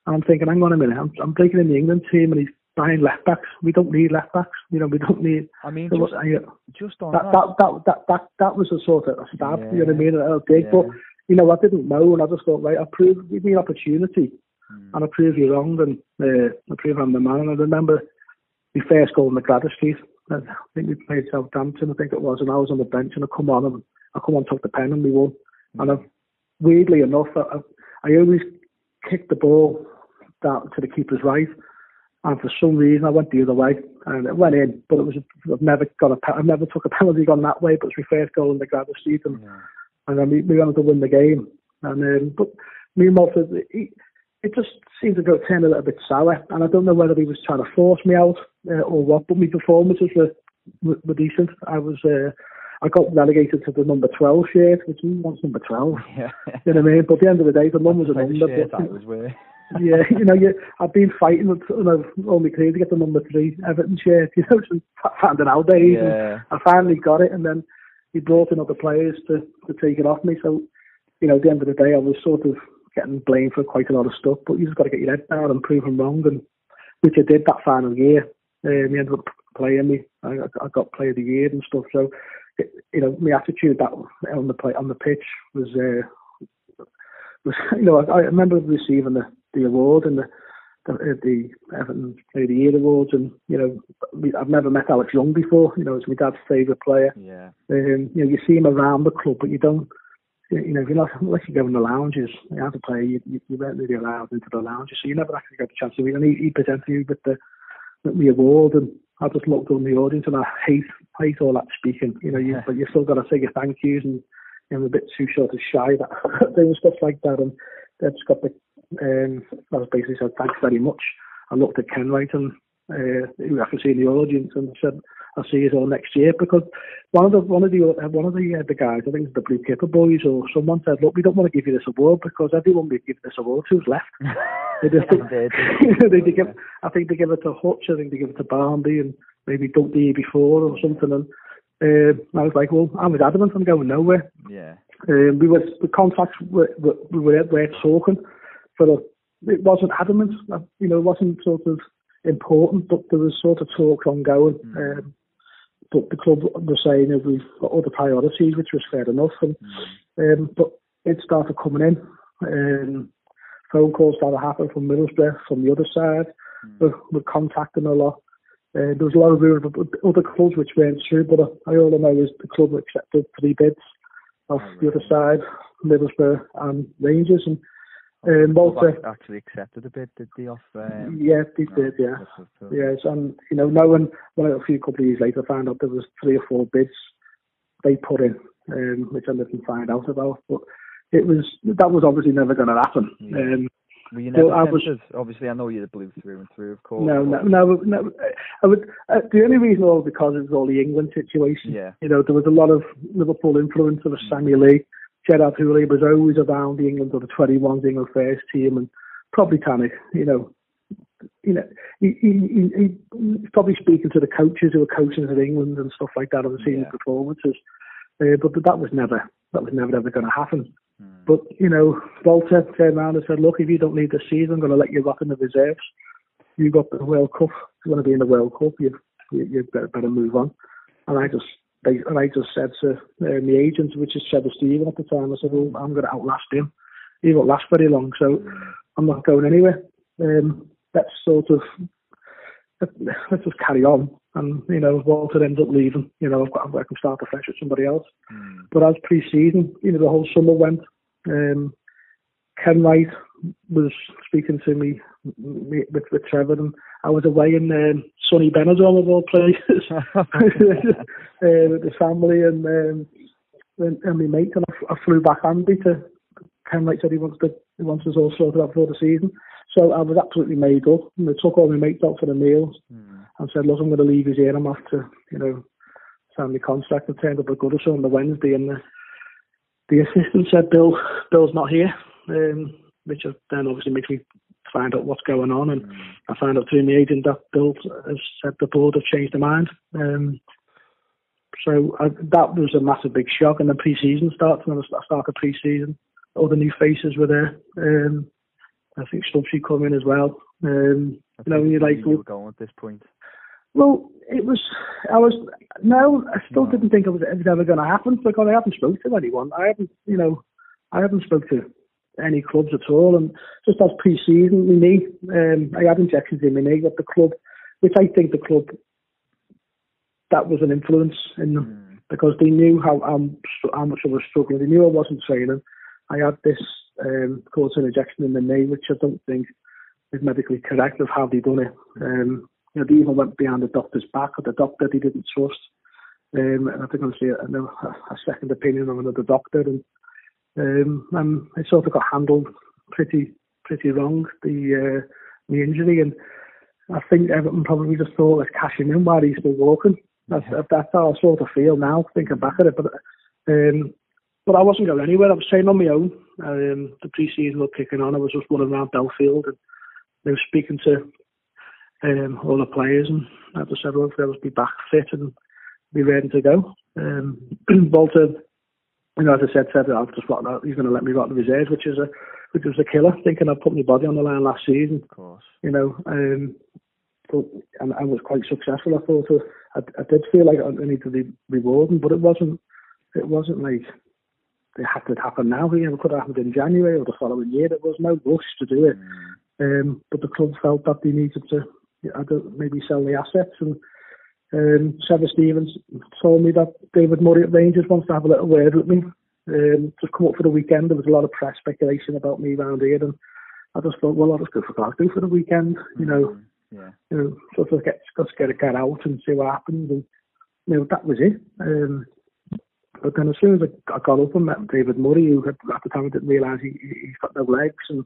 And I'm thinking, hang on a minute, I'm, I'm breaking in the England team and he's buying left backs. We don't need left backs. You know, we don't need. I mean, just, just on that, that, that, that, that, that was a sort of a stab. Yeah. You know what I mean? A big, yeah. but you know, I didn't know, and I just thought, right, I prove, give me an opportunity, mm. and I prove you wrong, and uh, I prove I'm the man. And I remember we first goal in the Gwladys Street. I think we played Southampton, I think it was, and I was on the bench, and I come on and I come on, took the pen, and we won. Mm. And I, weirdly enough, I, I always kicked the ball down to the keeper's right and for some reason I went the other way and it went in, but it was I've never got a I've never took a penalty gone that way, but it's my first goal in the Gwladys Street and yeah. and then we, we wanted to win the game and um, but me and Walter it, it just seemed to go turn a little bit sour and I don't know whether he was trying to force me out uh, or what, but my performances were were, were decent. I was uh, I got relegated to the number 12 shirt, which wants number 12. Yeah. you know what I mean? But at the end of the day, the numbers are number. Shirt, that was weird yeah, you know, you, I've been fighting with you know, all my career to get the number three Everton shirt, you know, since found it nowadays. Yeah. I finally got it, and then he brought in other players to, to take it off me. So, you know, at the end of the day, I was sort of getting blamed for quite a lot of stuff, but you just got to get your head down and prove them wrong, and which I did that final year. Um, he ended up playing me. I, I got player of the year and stuff. So, you know, my attitude that on the play on the pitch was. Uh, was, you know, I, I remember receiving the, the award and the the, the Everton Player of the Year awards, and you know, I've never met Alex Young before. You know, it's my dad's favourite player. Yeah. Um, you know, you see him around the club, but you don't. You know, if you're not unless you go in the lounges, you have to play. You, you, you weren't really allowed into the lounges, so you never actually got the chance to meet. And he, he presented you with the with the award, and I just looked on the audience, and I hate hate all that speaking. You know, you, but you still got to say your thank yous, and you know, I'm a bit too sort of shy that doing stuff like that, and they just got the um, I was basically said, thanks very much. I looked at Kenwright and uh, who I can see in the audience and said, I'll see you all next year because one of the one of the one of the uh, the guys, I think it's the Blue Kipper boys or someone said, look, we don't want to give you this award because everyone we give this award to's left. they just, they, they, give, I think they give it to Hutch, I think they give it to Barmby and maybe Doug the year before or something. And Uh, I was like, well, I was adamant I'm going nowhere. Yeah. Um, we were the contracts were, were we were, were talking the it wasn't adamant, you know, it wasn't sort of important, but there was sort of talk ongoing. Mm. Um, but the club was saying that we've got other priorities, which was fair enough. And Mm. um, but it started coming in. Um, phone calls started happening from Middlesbrough, from the other side. Mm. We're, we're contacting a lot. Uh, there was a lot of rumours about other clubs which weren't true, but I, I all I know is the club accepted three bids off Oh, the other side, Middlesbrough and Rangers. And um, Walter, ac- actually accepted a bit, did they, off? Um, yeah, they no, did, yeah. that's what I. Yes, and you know, knowing when a few couple of years later, I found out there was three or four bids they put in, um, which I didn't find out about. But it was that was obviously never going to happen. Yeah. Um, Were you never I was- Obviously, I know you're blue through and through, of course. no, no, no, no. I would. Uh, the only reason was because it was all the England situation. Yeah. You know, there was a lot of Liverpool influence. There was Sammy Lee, Gerard Houllier was always around the England or the 21s England first team, and probably Tannic. You know, you know, he, he, he, he's probably speaking to the coaches who were coaching in England and stuff like that on the season Yeah. performances. Uh, but, but that was never that was never ever going to happen. Mm. But you know, Walter turned around and said, "Look, if you don't need the season, I'm going to let you rock in the reserves. You got the World Cup. If you want to be in the World Cup, you you, you better, better move on." And I just they, and I just said to uh, my agent, which is Trevor Steven at the time, I said, "Well, I'm going to outlast him. He won't last very long, so I'm not going anywhere. Um, let's sort of let- let's just carry on." And you know, Walter ends up leaving. You know, I've got I can start afresh with somebody else. Mm. But as pre-season, you know, the whole summer went. Um, Kenwright was speaking to me, me with, with Trevor, and I was away in um, sunny Benidorm of all places uh, with the family and um, and, and my mate, and I, f- I flew back Andy to. Kenwright said he wants to he wants us all sorted out before the season, so I was absolutely made up. And I took all my mates out for the meals Mm. and said, "Look, I'm going to leave you here. I'm off to, you know, sign my contract." I turned up at Goodison on the Wednesday, and the, the assistant said, "Bill, Bill's not here," um, which then obviously makes me find out what's going on. And Mm. I found out through my agent that Bill has said the board have changed their mind. Um, so I, that was a massive big shock. And then pre-season starts, and I started pre-season. All the new faces were there. Um, I think Stubbsy come in as well. Um, I you know, think you're like, you were going at this point. well, it was. I was. No, I still No. didn't think it was, it was ever going to happen because I haven't spoken to anyone. I haven't, you know, I haven't spoke to any clubs at all. And just as pre-season, my knee, um, I had injections in my knee at the club, which I think the club that was an influence in them Mm. because they knew how um, how much I was struggling. They knew I wasn't training. I had this um, cortisone injection in the knee, which I don't think is medically correct of how they done it. Um, you know, they even went behind the doctor's back, or the doctor they didn't trust. Um, and I think I'll see a, a second opinion on another doctor, and um, and it sort of got handled pretty pretty wrong the uh, the injury, and I think Everton probably just thought let's cash him in while he's still walking. That's Yeah. that's how I sort of feel now, thinking back at it. But um, but I wasn't going anywhere. I was training on my own. Um, the pre-season was kicking on. I was just running around Bellefield and they were speaking to um, all the players, and I just said, "Well, if they'll be back fit and be ready to go." Um, Walter, you know, as I said, said I'll just rot out. He's going to let me rot the reserves, which is a which was a killer. Thinking I put my body on the line last season, Of course. you know, um, but and I was quite successful. I thought so I, I did feel like I needed to be rewarding, but it wasn't. It wasn't like it had to happen now. You know, it could have happened in January or the following year. There was no rush to do it. Mm. Um, but the club felt that they needed to I don't, maybe sell the assets. And um, Trevor Stevens told me that David Murray at Rangers wants to have a little word with me. Um, just come up for the weekend. There was a lot of press speculation about me around here, and I just thought, well, I'll just go for Glasgow for the weekend. You know, Mm. Yeah. you know, sort of get just get get out and see what happens. And you know, that was it. Um, but then as soon as I, I got up and met David Murray, who had, at the time I didn't realise he, he- he's got no legs and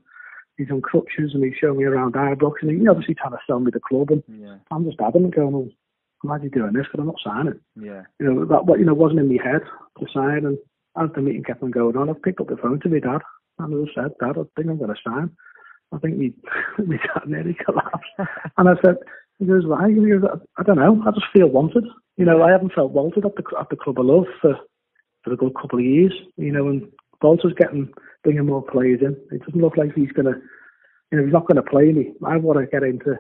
he's on crutches and he's showing me around Ibrox and he obviously trying to sell me the club and Yeah. I'm just adamant going, why are you doing this? Because I'm not signing. Yeah. You know, that what you know wasn't in my head to sign and as the meeting kept on going on, I picked up the phone to my dad and I said, Dad, I think I'm going to sign. I think me, me dad nearly collapsed. and I said, he goes, why? He goes, I don't know. I just feel wanted. You know, I haven't felt wanted at the at the club I love for for a good couple of years. You know, and Walter's getting bringing more players in. It doesn't look like he's gonna, you know, he's not gonna play me. I want to get into,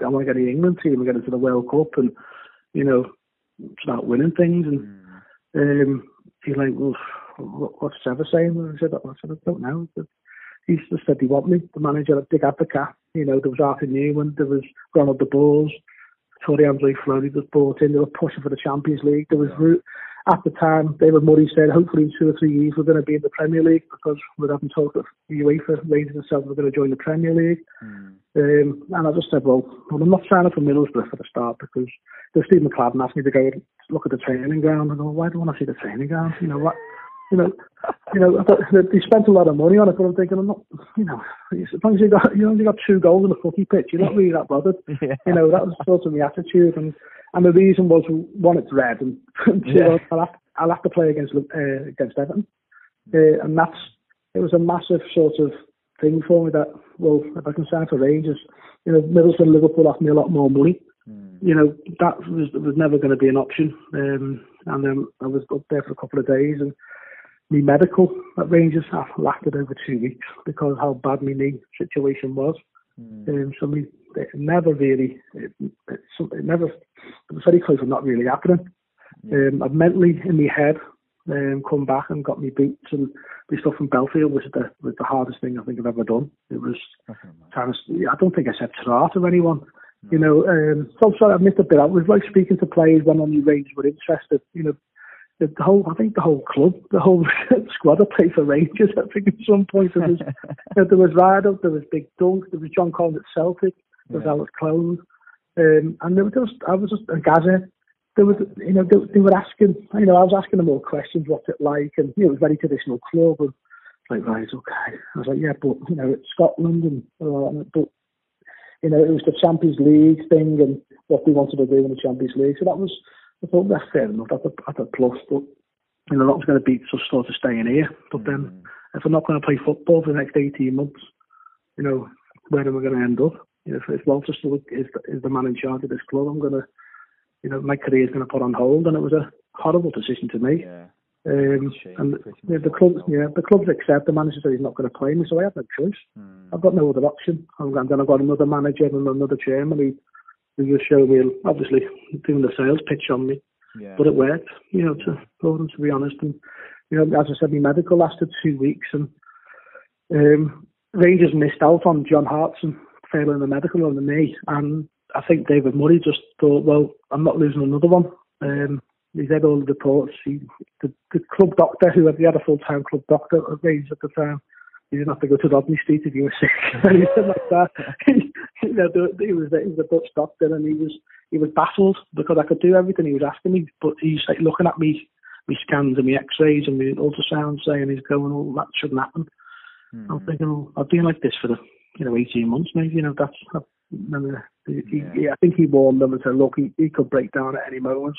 I want to get the England team and get into the World Cup and, you know, start winning things. And um, he's like, well, what, what's Trevor saying? And I said, I said, I don't know. But he just said he want me, the manager at Dick Advocaat. You know, there was Arthur Numan, there was Ronald de Boers, Tore André Flo was brought in, they were pushing for the Champions League. There was yeah at the time, David Murray said hopefully in two or three years we're going to be in the Premier League because we're having talk of UEFA Rangers themselves we're going to join the Premier League. Mm. Um, and I just said, well, well, I'm not signing for Middlesbrough for the start because Steve McClaren asked me to go and look at the training ground. And I go, why do I want to see the training ground? You know what? You know, you know, they spent a lot of money on it, but I'm thinking, I'm not, you know, as long as you got, you only got two goals in a footy pitch, you're not really that bothered. Yeah. You know, that was sort of my attitude, and and the reason was one, it's red, and two, yeah. I'll, have, I'll have to play against uh, against Everton, uh, and that's it was a massive sort of thing for me that well, if I can sign for Rangers, you know, Middlesbrough Liverpool offer me a lot more money. Mm. You know, that was was never going to be an option. Um, and then I was up there for a couple of days, and my medical at Rangers lasted over two weeks because how bad my knee situation was. Mm. Um, so me, it never really, it, it, it never, it was very close to not really happening. Um, I've mentally in my head um, come back and got me boots and my stuff from Bellefield was the was the hardest thing I think I've ever done. It was kind of, I don't think I said ta to anyone. No. You know, um, so I'm sorry I missed a bit. I was like speaking to players when on the range were interested. You know, the, the whole, I think the whole club, the whole squad had played for Rangers. I think at some point there was, there was Rideout, there was Big Dunk, there was John Collins at Celtic, was yeah. Clone, um, and there was just, I was just, a Gazette. There was, you know, they, they, were asking, you know, I was asking them all questions, what's it like, and you know, it was a very traditional club, and like, right, okay. I was like, yeah, but you know, it's Scotland, and uh, but you know, it was the Champions League thing, and what they wanted to do in the Champions League. So that was I thought that's fair enough. That's a, that's a plus. But you know, not going to beat just sort of staying here. But mm. then, if I'm not going to play football for the next 18 months, you know, where am I going to end up? You know, if, if Walter still is the, is the man in charge of this club, I'm going to, you know, my career is going to put on hold. And it was a horrible decision to make. Yeah. Um, and yeah, the club, yeah, the clubs accept the manager said he's not going to play me, so I have no choice. Mm. I've got no other option. And then I've got another manager and another chairman who they just showed me, obviously, doing the sales pitch on me. Yeah. But it worked, you know, to, for them, to be honest. And, you know, as I said, my medical lasted two weeks and um, Rangers missed out on John Hartson failing the medical on the knee. And I think David Murray just thought, well, I'm not losing another one. Um, he's had all the reports. He, the, the club doctor, who had, he had a full-time club doctor at Rangers at the time, you didn't have to go to Rodney Street if you were sick or anything like that. you know, he was he was a Dutch doctor, and he was he was baffled because I could do everything he was asking me, but he's like looking at me, me scans and me X-rays and me ultrasound, saying he's going, "Oh, that shouldn't happen." Mm. I'm thinking, oh, I've been like this for the you know 18 months, maybe. You know, that's. I, he, yeah. he, I think he warned them and said, "Look, he, he could break down at any moment."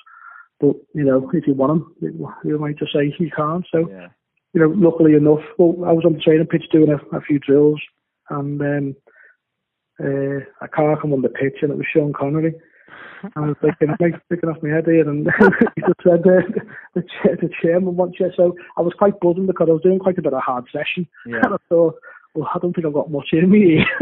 But you know, if you want him, you might just say he can't. So yeah you know, luckily enough, well, I was on the training pitch doing a, a few drills, and um, uh, a car come on the pitch, and it was Sean Connery. And I was thinking, I'm picking off my head here, and he just said uh, the, chair, the chairman wants you. So I was quite buzzing because I was doing quite a bit of hard session, yeah. and I thought, well, I don't think I've got much in me.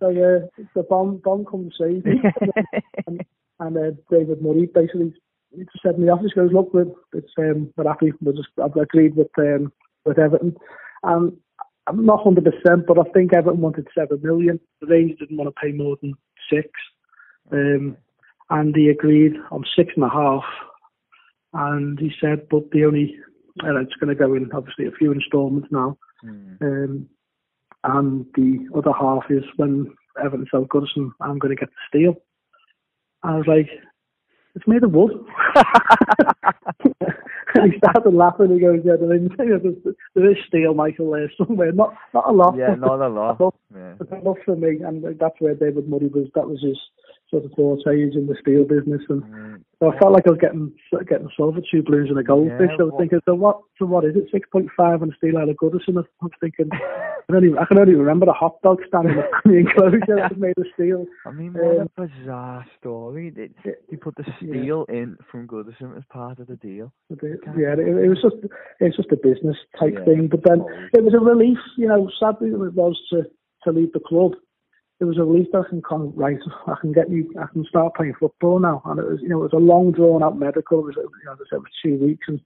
so uh, the bomb bomb comes save and, and uh, David Murray basically he just said in the office, goes, look, we're, it's, um, we're happy. We're just, I've agreed with um, with Everton. And I'm not 100%, but I think Everton wanted 7 million. The Rangers didn't want to pay more than 6. Um, and he agreed on six and a half. And he said, but the only, and it's going to go in obviously a few instalments now. Mm. Um, and the other half is when Everton sell Goodison, I'm going to get the steal. I was like, it's made of wood. and he started laughing. He goes, yeah, there is, there is steel, Michael, there somewhere. Not not a lot. Yeah, not a lot. Enough, yeah. enough for me. And that's where David Murray was. That was his sort of forte. He's in the steel business. And, mm. So I felt like I was getting getting silver two blues and a goldfish. Yeah, I was what- thinking, so what? So what is it? Six point five on a steel out of Goodison. I was thinking, I can only I can only remember the hot dog stand in the enclosure that was made of steel. I mean, what Um, a bizarre story. They, they put the Yeah. steel in from Goodison as part of the deal. Yeah, it, it was just it was just a business type Yeah, thing. But then it was a relief, you know. Sadly, it was to to leave the club. It was a relief that I can come right. I can get you. I can start playing football now. And it was, you know, it was a long drawn out medical. It was, you know, I it was two weeks, and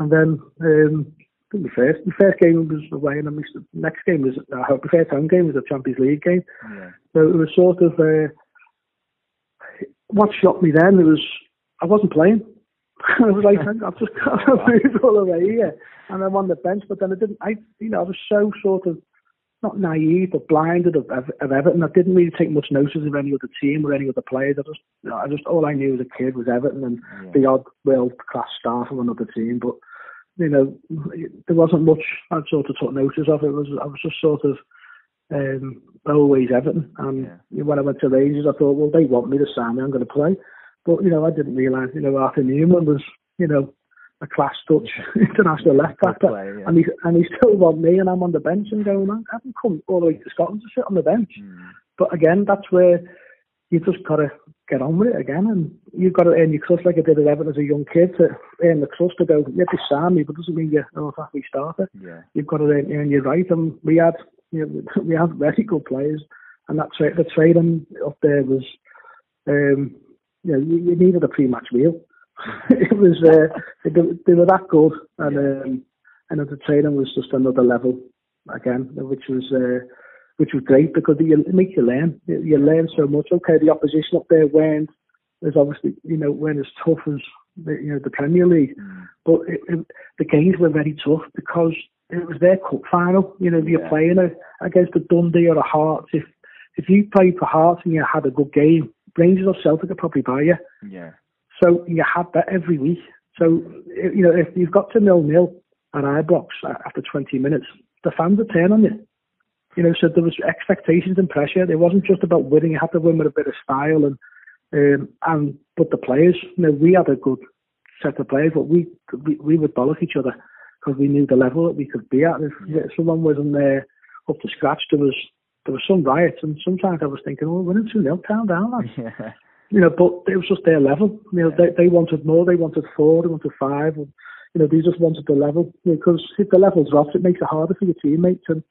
and then um, the first the first game was away, and then the next game was uh, the first home game was a Champions League game. Yeah. So it was sort of uh, what shocked me then. It was I wasn't playing. I was like, I've just got moved all the way here, and I'm on the bench. But then I didn't. I, you know, I was so sort of not naive, but blinded of, of, of Everton. I didn't really take much notice of any other team or any other players. I just, you know, I just all I knew as a kid was Everton and Yeah. the odd world class star from another team. But you know, there wasn't much I sort of took notice of. It was I was just sort of um, always Everton. And when I went to Rangers, I thought, well, they want me to sign me. I'm going to play. But you know, I didn't realise. You know, Arthur Numan was, you know, a class Dutch international left back, player, yeah. and he and he still want me, and I'm on the bench and going, I haven't come all the way to Scotland to sit on the bench. Mm. But again, that's where you just got to get on with it again, and you've got to earn your trust like I did at Everton as a young kid to earn the trust to go. Yeah, they sign me, but doesn't mean you're an automatic starter. Yeah. You've got to earn, earn your right, and we had you know, we had very good players, and that tra- the training up there was, um, you know, you, you needed a pre-match meal. it was uh, they, they were that good, and um, and the training was just another level again, which was uh, which was great because you, it makes you learn. You, learn so much. Okay, the opposition up there weren't as obviously you know weren't as tough as the, you know the Premier League, Mm. but it, it, the games were very tough because it was their cup final. You know, if you're playing a, against a Dundee or a Hearts, if if you played for Hearts and you had a good game, Rangers or Celtic could probably buy you. Yeah. So you had that every week. So you know, if you've got to nil nil at Ibrox after 20 minutes, the fans would turn on you. You know, so there was expectations and pressure. It wasn't just about winning; you had to win with a bit of style and um, and but the players. You know, we had a good set of players, but we we, we would bollock each other because we knew the level that we could be at. If, if someone wasn't there up to scratch, there was there was some riots, and sometimes I was thinking, oh, we're in two nil, calm down, lads Yeah. You know, but it was just their level. You know, they they wanted more. They wanted four. They wanted five. And, you know, they just wanted the level because if the level drops, it makes it harder for your teammates. And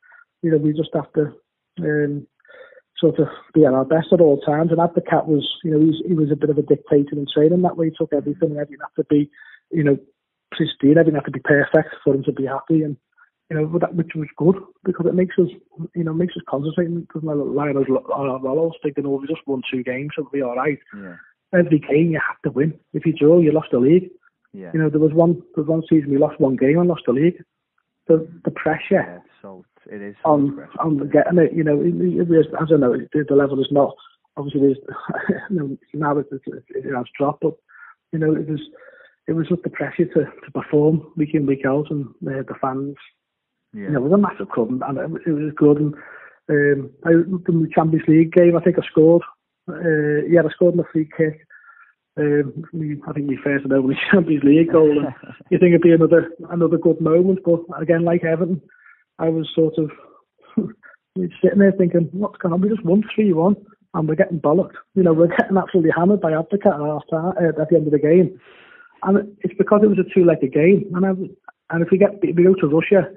you know, we just have to um, sort of be at our best at all times. And Advocaat was, you know, he's, he was a bit of a dictator in training. That way, he took everything. and Everything had to be, you know, pristine. Everything had to be perfect for him to be happy. And you know, that which was good because it makes us, you know, makes us concentrate. Because my Lionel's Rollo's thinking, oh, we just won two games, so it'll be all right Yeah. every game you have to win. If you draw, you lost the league. Yeah. You know, there was one there was one season we lost one game and lost the league. The the pressure Yeah. So it is. so on pressure. on getting it, you know, it, it, it, I don't know, the, the level is not obviously there's you know, now it, it, it, it has dropped, but you know, it was it was just the pressure to, to perform week in week out, and uh, the fans Yeah. you know, it was a massive club and it, was- good. And um, I, the Champions League game, I think I scored. Uh, yeah, I scored in a free kick. Um, I think we first and only Champions League goal. And you think it'd be another another good moment, but again, like Everton, I was sort of sitting there thinking, what's going on? We just won three one, and we're getting bollocked. You know, we're getting absolutely hammered by Advocaat at uh, at the end of the game, and it's because it was a two-legged game. And I, and if we get if we go to Russia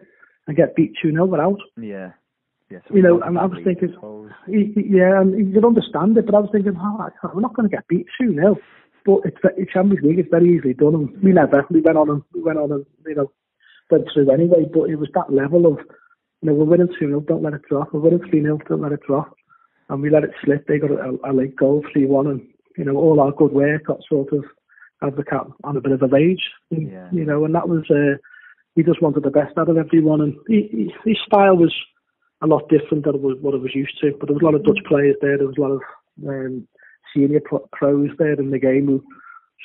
and get beat two 0 we're out. Yeah. Yeah. So You know, and I was thinking- suppose. Y- y- Yeah, and you could understand it, but I was thinking, oh, we're not going to get beat two 0 But it's it's Champions League; it's very easily done. And we never, we went on and we went on and you know went through anyway. But it was that level of, you know, we're winning two 0 don't let it drop. We're winning three 0 don't let it drop. And we let it slip. They got a, a late goal, three one, and you know all our good work got sort of Advocaat on a bit of a rage. Yeah. You know, and that was uh, he just wanted the best out of everyone, and he, he, his style was a lot different than was- what I was used to. But there was a lot of Dutch players there. There was a lot of um, senior pro- pros there in the game who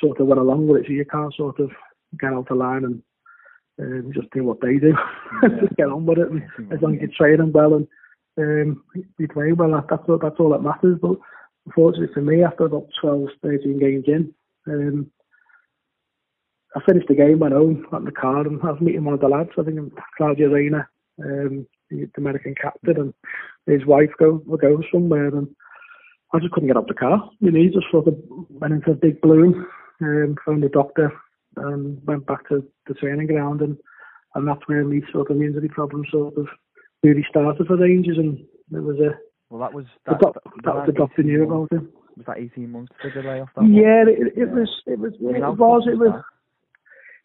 sort of went along with it. So you can't sort of get out the line and um, just do what they do. just get on with it. And as long as you're training well and um, you play well, that's all, that's all that matters. But unfortunately for me, after about 12, 13 games in, Um, I finished the game, went home, got in the car, and I was meeting one of the lads. I think Claudio Reyna, um, the American captain, and his wife go were going somewhere, and I just couldn't get up the car. You know, he just sort of went into a big balloon, um, phoned the doctor, and went back to the training ground, and and that's where me sort of injury problem sort of really started for Rangers, and it was a Well, that was the that. doc, that, that was the doctor knew about it. Was that 18 months the delay off that? Yeah, it, it Yeah. was. It was. I mean, It was. It was. that?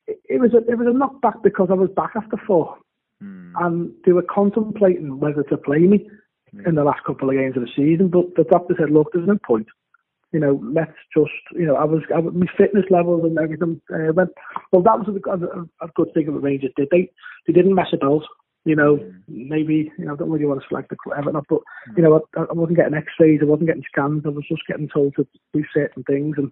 It, it was a. It was a knockback because I was back after four, Hmm. and they were contemplating whether to play me in the last couple of games of the season. But the doctor said, "Look, there's no point. You know, let's just. You know, I was. I, was- my fitness levels and everything uh, went. Well, that was a, a, a good thing about Rangers. Did they? They didn't mess about. You know, Mm. maybe you know, I don't really want to select the club, Everton, but you know, I, I wasn't getting X-rays, I wasn't getting scans, I was just getting told to do certain things, and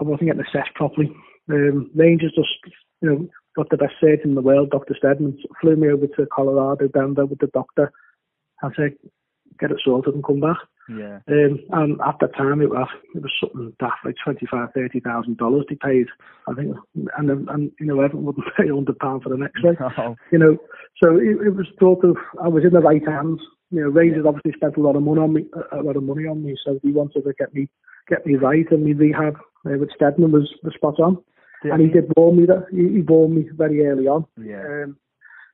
I wasn't getting assessed properly. Um, Rangers just, you know, got the best surgeon in the world, Dr. Steadman, flew me over to Colorado, down there with the doctor. I said, get it sorted and come back. Yeah. Um, and at the time, it was it was something daft, like twenty five, thirty thousand dollars they paid. I think, and and you know, everyone wouldn't pay hundred pound for the next Oh, you know, so it, it was sort of I was in the right hands. You know, Rangers obviously spent a lot of money on me, a lot of money on me, so he wanted to get me get me right, and my rehab uh, with Steadman was, was spot on, and he did warn me that he, he warned me very early on. Yeah. Um,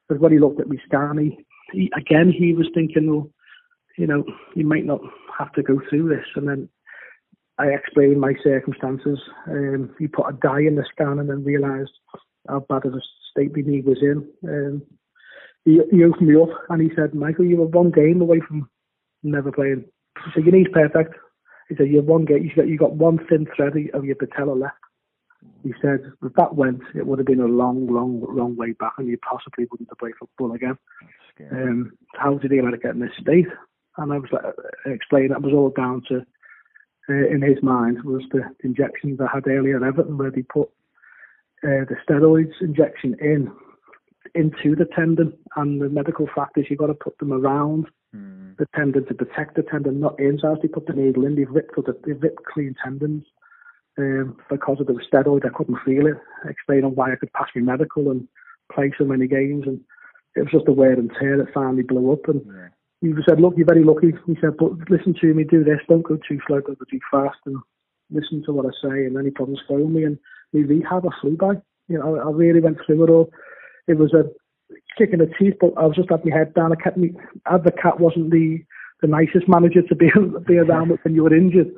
because when he looked at me scan, he, he again he was thinking, well, you know, you might not have to go through this, and then I explained my circumstances. Um, he put a dye in the scan and then realised how bad of a state my knee was in. Um, he, he opened me up and he said, Michael, you were one game away from never playing. Said, your knee's perfect. He said, you're one game, you got, you got one thin thread of your patella left. He said, if that went, it would have been a long, long, long way back and you possibly wouldn't have played football again. Um, how did he let it get in this state? And I was like, I explained that was all down to, uh, in his mind, was the injections I had earlier at Everton where they put uh, the steroids injection in into the tendon, and the medical fact is you've got to put them around Hmm. the tendon to protect the tendon, not in. As they put the needle in, they've ripped, the, they've ripped clean tendons. Um, because of the steroid, I couldn't feel it. Explaining why I could pass my medical and play so many games, and it was just a wear and tear that finally blew up. And Yeah. he said, "Look, you're very lucky." He said, "But listen to me, do this. Don't go too slow, don't go too fast, and listen to what I say. And any problems, phone me." And my rehab, I flew by. You know, I, I really went through it all. It was a kick in the teeth, but I was just had my head down. I kept me. Advocaat wasn't the the nicest manager to be be around with when you were injured.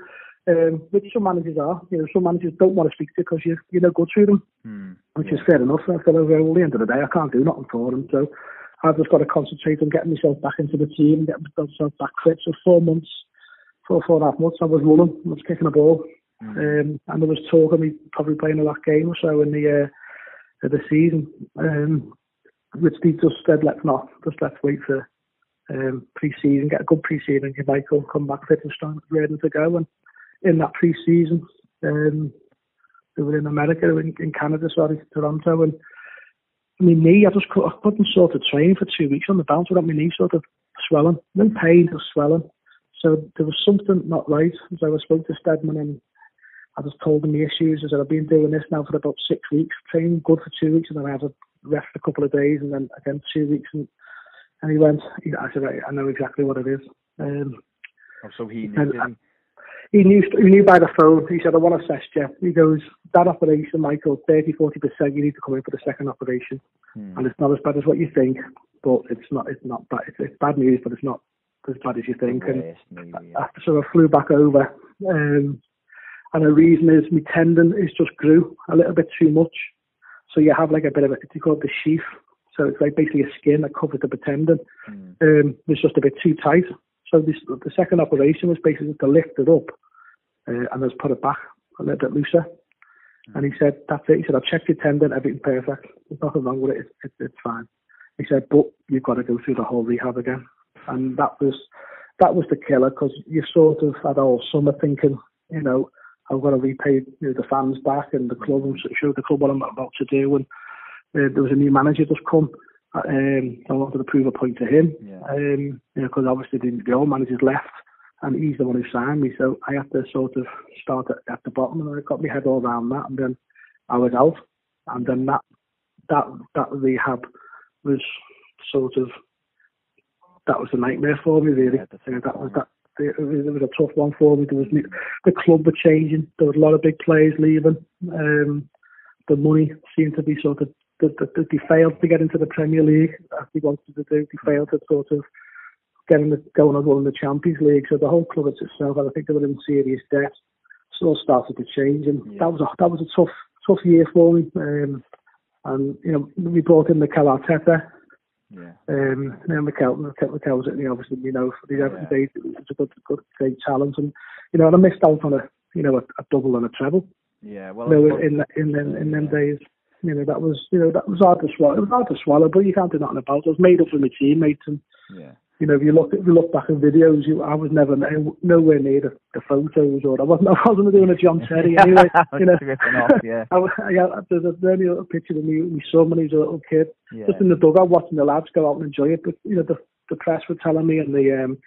Um, which some managers are. You know, some managers don't want to speak to you because you you're no good to them Hmm. which yeah. is fair enough. I feel over at the end of the day, I can't do nothing for them. So I've just got to concentrate on getting myself back into the team getting myself back fit. So four months, four, four and a half months, I was running, I was kicking a ball. Hmm. Um, and there was talk of me probably playing the last game or so in the, uh, of the season. Um, which they just said, let's not, just let's wait for um, pre-season, get a good pre-season, and Michael come back fit and strong, ready to go. And in that pre-season, um, they were in America, in, in Canada, sorry, Toronto, and my knee, I just I couldn't sort of train for two weeks on the bounce without my knee sort of swelling. No pain, just swelling. So there was something not right. So I spoke to Steadman and I just told him the issues. I said, I've been doing this now for about six weeks, training good for two weeks, and then I had a rest a couple of days, and then again two weeks. And, and he went, he, I said, I, I know exactly what it is. Um, Oh, so he knew, I- he? knew he knew by the phone. He said, I want to assess you. He goes, that operation, Michael, 30, 40%, you need to come in for the second operation. Hmm. And it's not as bad as what you think, but it's not, it's not bad. It's, it's bad news, but it's not as bad as you think. And maybe, yeah. after, so I flew back over. Um, and the reason is my tendon is just grew a little bit too much. So you have like a bit of a, it's called the sheath. So it's like basically a skin that covers the tendon. Hmm. Um, it's just a bit too tight. So this, the second operation was basically to lift it up uh, and just put it back a little bit looser. And he said, that's it. He said, I've checked your tendon, everything's perfect. There's nothing wrong with it. It's, it's, it's fine. He said, but you've got to go through the whole rehab again. And that was that was the killer because you sort of had all summer thinking, you know, I've got to repay you know, the fans back and the club and show the club what I'm about to do. And uh, there was a new manager just come. Um, I wanted to prove a point to him. Yeah. Um, you know, because obviously the, the old manager's left, and he's the one who signed me. So I had to sort of start at, at the bottom, and I got my head all around that, and then I was out, and then that that that rehab was sort of that was a nightmare for me really. Yeah, You know, that was that it was, a tough one for me. There was the club were changing. There was a lot of big players leaving. Um, the money seemed to be sort of they, they, they failed to get into the Premier League as they wanted to do. They failed to sort of get in the, going on in the Champions League. So the whole club itself, and I think they were in serious debt. So it all started to change, and Yeah. that was a that was a tough tough year for me. Um, and you know we brought in Mikel Arteta. Yeah. Um, know, Mikel, Mikel, Mikel's, you know, obviously, you know, for the Yeah. days, it was a good, good, great talent, and you know, and I missed out on a, you know, a, a double and a treble. Yeah. Well, You know, I in in them in them Yeah. days, you know, that was, you know, that was hard to swallow. It was hard to swallow, but you can't do nothing about it. I was made up with my teammates, and yeah. You know, if you look if you look back at videos, you, I was never no- nowhere near the, the photos, or I wasn't I wasn't doing a John Terry anyway. you know, off, yeah. I, yeah, there's a very little picture of me, my son when he was a little kid, Yeah. just in the dugout watching the lads go out and enjoy it. But you know, the the press were telling me, and the um,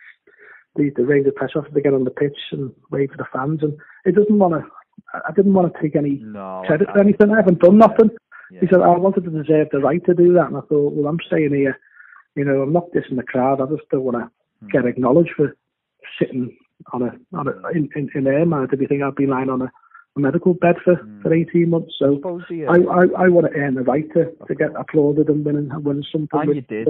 the the Rangers press officer to get on the pitch and wave for the fans, and it doesn't want to. I didn't want to take any no. credit I- for anything. I haven't done nothing. yeah. He said I wanted to deserve the right to do that, and I thought, well, I'm staying here. You know, I'm not dissing the crowd. I just don't want to Hmm. get acknowledged for sitting on a on a in in, in air man. Did you think I'd been lying on a, a medical bed for Hmm. for 18 months? So. suppose the, I, I, I want to earn the right to, to get applauded and win and win something. And with- you did.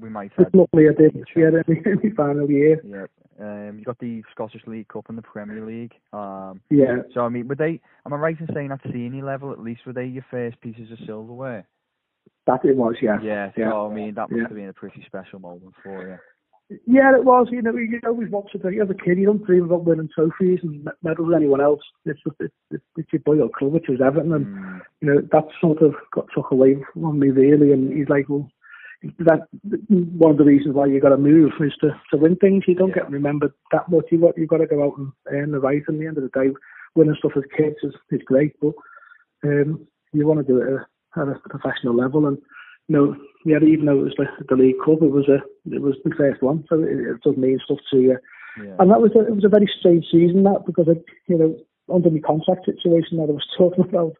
We might have. luckily I did this year in my final year. Yeah. Um, you got the Scottish League Cup and the Premier League. Um, Yeah, so I mean, were they? Am I right in saying at senior level, at least, were they your first pieces of silverware? That it was. Yeah, Yeah. yeah. So I mean, that must Yeah. have been a pretty special moment for you. yeah, it was. You know, you always wanted to. As a kid, you don't dream about winning trophies and medals with anyone else. It's just it's, it's, it's your boy or club, which was Everton, and Mm, you know that sort of got took away from me really. And he's like, well, that one of the reasons why you got to move is to to win things. You don't Yeah. get remembered that much. You got you got to go out and earn the right. And at the end of the day, winning stuff as kids is is great, but um, you want to do it at a, professional level. And you know, yeah, even though it was the, the League Cup, it was a it was the first one, so it, it does mean stuff to you. yeah. And that was a, it was a very strange season that because I, you know under my contract situation that I was talking about,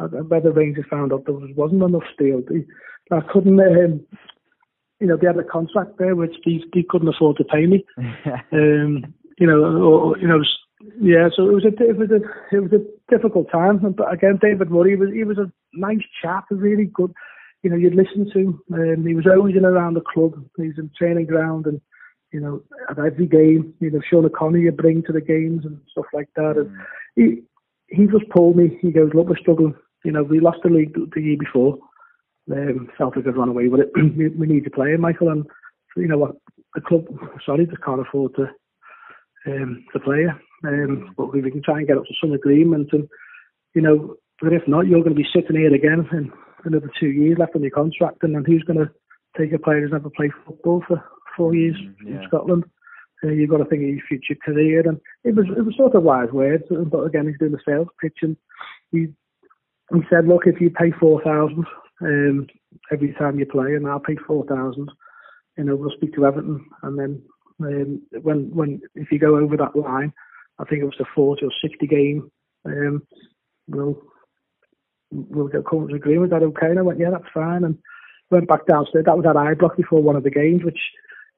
uh, where the Rangers found out there was, wasn't enough steel. They, I couldn't, um, you know, they had a contract there which they, they couldn't afford to pay me. Um, you know, or, you know, yeah. So it was a it was a it was a difficult time. But again, David Murray was he was a nice chap, a really good. You know, you'd listen to him. Um, he was always in around the club. He was in training ground and you know at every game. You know, Sean Connery you bring to the games and stuff like that. And he he just pulled me. He goes, look, we're struggling. You know, we lost the league the year before. Um, Celtic had run away with it. we, need to play, Michael. And you know what? The club, sorry, just can't afford to um, to play you. Um, but we can try and get up to some agreement. And you know, but if not, you're going to be sitting here again in another two years left on your contract. And then who's going to take a player who's never played football for four years Mm, in yeah. Scotland? Uh, you've got to think of your future career, and it was it was sort of wise words. But again, he's doing the sales pitch, and he he said, "Look, if you pay four thousand um, every time you play, and I'll pay four thousand, you know, we'll speak to Everton, and then um, when when if you go over that line, I think it was the forty or sixty game, um, we'll we'll get come to agreement. Is that okay? And I went, yeah, that's fine, and went back downstairs. That was at Ibrox before one of the games, which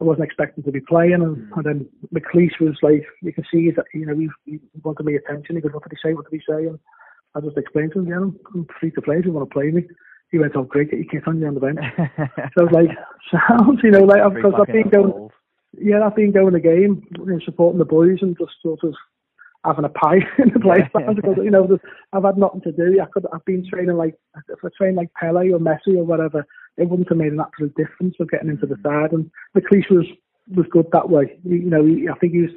I wasn't expecting to be playing. And, Mm. and then McLeish was like, you can see that you know he, he wanted my attention. He goes, what did he say? What did he say? And I just explained to him, yeah, I'm I'm free to play if you want to play me. He went, oh great, get your kit on you on the bench. So I was like, sounds, you know, like because I've been going, fold. yeah, I've been going the game, you know, supporting the boys and just sort of having a pie in the place. Yeah. because, you know, I've had nothing to do. I could, I've been training like, if I trained like Pele or Messi or whatever, it wouldn't have made an absolute difference of getting into the Mm. side. And McLeish was, was good that way. He, you know, he, I think he was,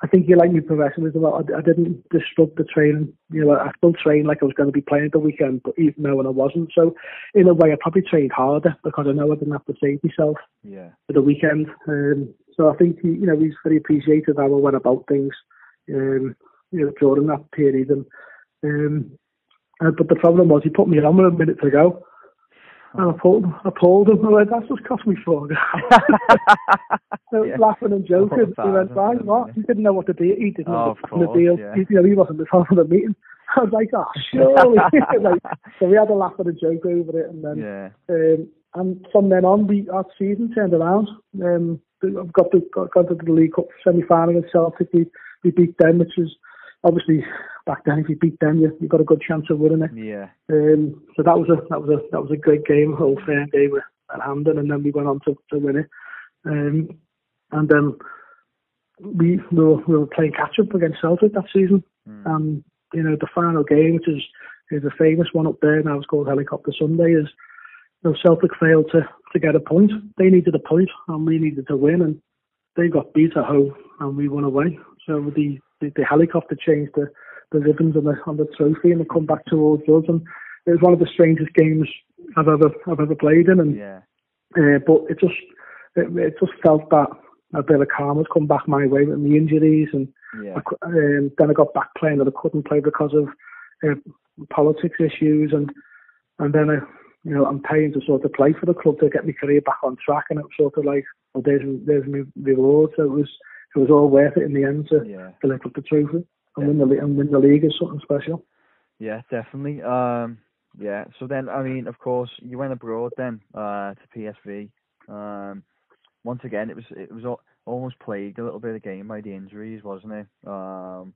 I think he liked me professionalism. I, I didn't disrupt the training. You know, I still trained like I was going to be playing at the weekend, but even though when I wasn't. So in a way, I probably trained harder because I know I didn't have to save myself Yeah. for the weekend. Um, so I think he, you know he's very appreciative how I went about things, um, you know, during that period. And um, uh, but the problem was he put me on with a minute to go. And I pulled, I pulled him. I went, that's just cost me four grand. So Yeah. laughing and joking. He went, right, what? He didn't know what the deal. He didn't Oh, know the, deal. yeah. He, you know, he wasn't the top of the meeting. I was like, oh, surely. like, so we had a laugh and a joke over it, and then yeah. um, and from then on, we our season turned around. Um, I've got to got, got to the League Cup semi final against Celtic. We we beat them, which was obviously back then. If you beat them, you you got a good chance of winning it. Yeah. Um, so that was a that was a that was a great game, whole fair game at Hampden, and then we went on to, to win it. Um, and then we we were, we were playing catch up against Celtic that season, Mm. and you know the final game, which is is a famous one up there now. It's called Helicopter Sunday. Is you know, Celtic failed to to get a point. They needed a point, and we needed to win, and they got beat at home, and we won away. So the the, the helicopter changed the the ribbons on the on the trophy, and they come back towards us, and it was one of the strangest games I've ever I've ever played in, and Yeah. uh, but it just it, it just felt that a bit of calm had come back my way with my injuries, and Yeah. I, um, then I got back playing, and I couldn't play because of uh, politics issues, and and then I, you know, I'm paying to sort of play for the club to get my career back on track, and it was sort of like, well, there's there's my reward. So it was it was all worth it in the end to, Yeah. to lift up the trophy and win the and win the league is something special. Yeah, definitely. Um, yeah. So then, I mean, of course, you went abroad then uh, to PSV. Um, once again, it was it was al- almost plagued a little bit again by the injuries, wasn't it? Um,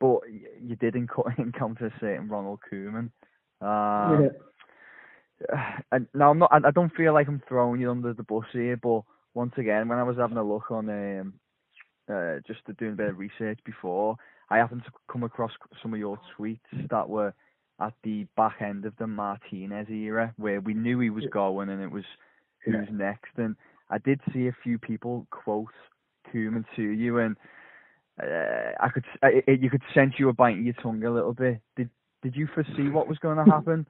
but you did enco- encounter a certain Ronald Koeman. Um, yeah, and now I'm not. I, I don't feel like I'm throwing you under the bus here, but once again, when I was having a look on um, uh, just to doing a bit of research before, I happened to come across some of your tweets that were at the back end of the Martinez era, where we knew he was Yeah. going and it was Yeah. who's next. And I did see a few people quote Koeman to you, and uh, I could s- I, you could sense you were biting your tongue a little bit. Did did you foresee what was going to happen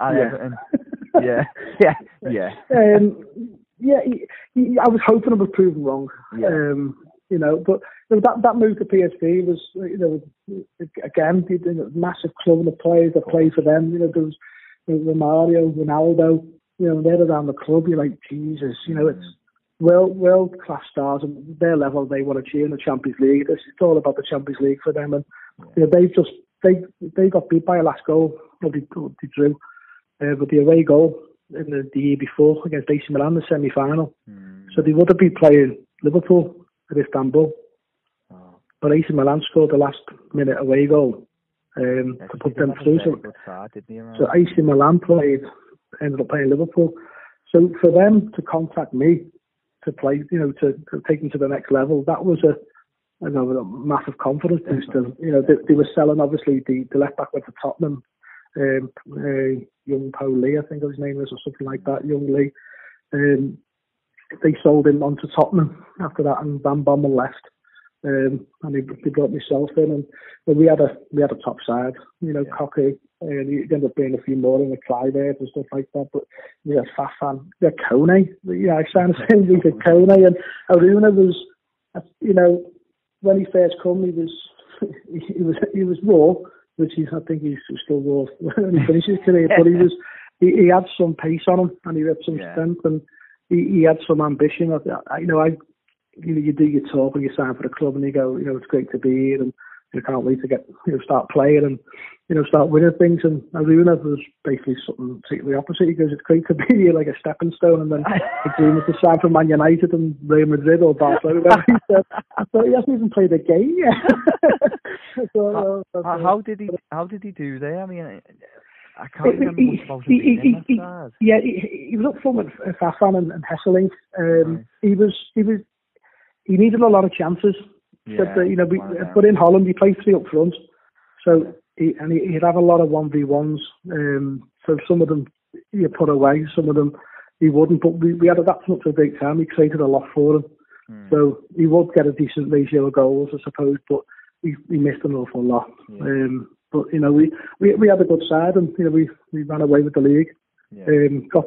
at Yeah. Everton? Yeah, yeah, yeah, um, yeah, I was hoping I was proven wrong. yeah. Um, you know, but you know, that that move to PSV was, you know, again, the, the massive club and the players that play for them. You know, there was you know, Romario, Ronaldo. You know, they're around the club. You're like, Jesus. You know, it's world world class stars and their level. They want to cheer in the Champions League. It's, it's all about the Champions League for them, and you know, they've just they they got beat by a last goal. Well, they, they drew, uh, but the away goal in the, the year before against AC Milan, the semi final. Mm. So they would have been playing Liverpool at Istanbul, Oh, but AC Milan scored the last minute away goal um, yeah, to put them through. So, good side, didn't so? AC Milan played, ended up playing Liverpool. So for them to contact me to play, you know, to, to take them to the next level, that was a, you know, a massive confidence booster. You know, they, they were selling obviously the, the left back went to Tottenham, um, uh, young Paul Lee, I think his name is, or something like that, young Lee. Um, they sold him on to Tottenham after that, and Van Bommel left. Um, and they, they brought myself in, and, and we had a we had a top side, you know, Yeah. Cocu, and he ended up being a few more in the Clyde and stuff like that. But we had Farfan, we had Kone, yeah, I signed the same week at Kone, and Arouna was, uh, you know, when he first come, he was he was he was raw, which he's I think he's still raw when he finishes his career, but he was he, he had some pace on him and he had some Yeah. strength and he, he had some ambition. I, I, you know, I you know you do your talk when you sign for the club and you go, you know, it's great to be here and you can't wait to get you know start playing and you know start winning things. And Arouna was basically something completely opposite. He goes, it's great to be here like a stepping stone, and then the dream is to sign for Man United and Real Madrid or Barcelona. said, I thought he hasn't even played a game yet. so, uh, How, that's- how did he how did he do there? I mean, I, can't remember he- much about he- he- he- Yeah, he, he was up front with Farfan and, and Hesselink. Um, Right. He was he was he needed a lot of chances. Yeah, but, uh, you know, we, but in Holland he played three up front, so he, and he, he'd have a lot of one v ones. Um, so some of them you put away, some of them he wouldn't. But we, we had that's not a great time. He created a lot for him, Hmm. so he would get a decent ratio of goals, I suppose. But he, he missed an awful lot. Yeah. Um, but you know, we, we we had a good side, and you know, we we ran away with the league. yeah. Um, got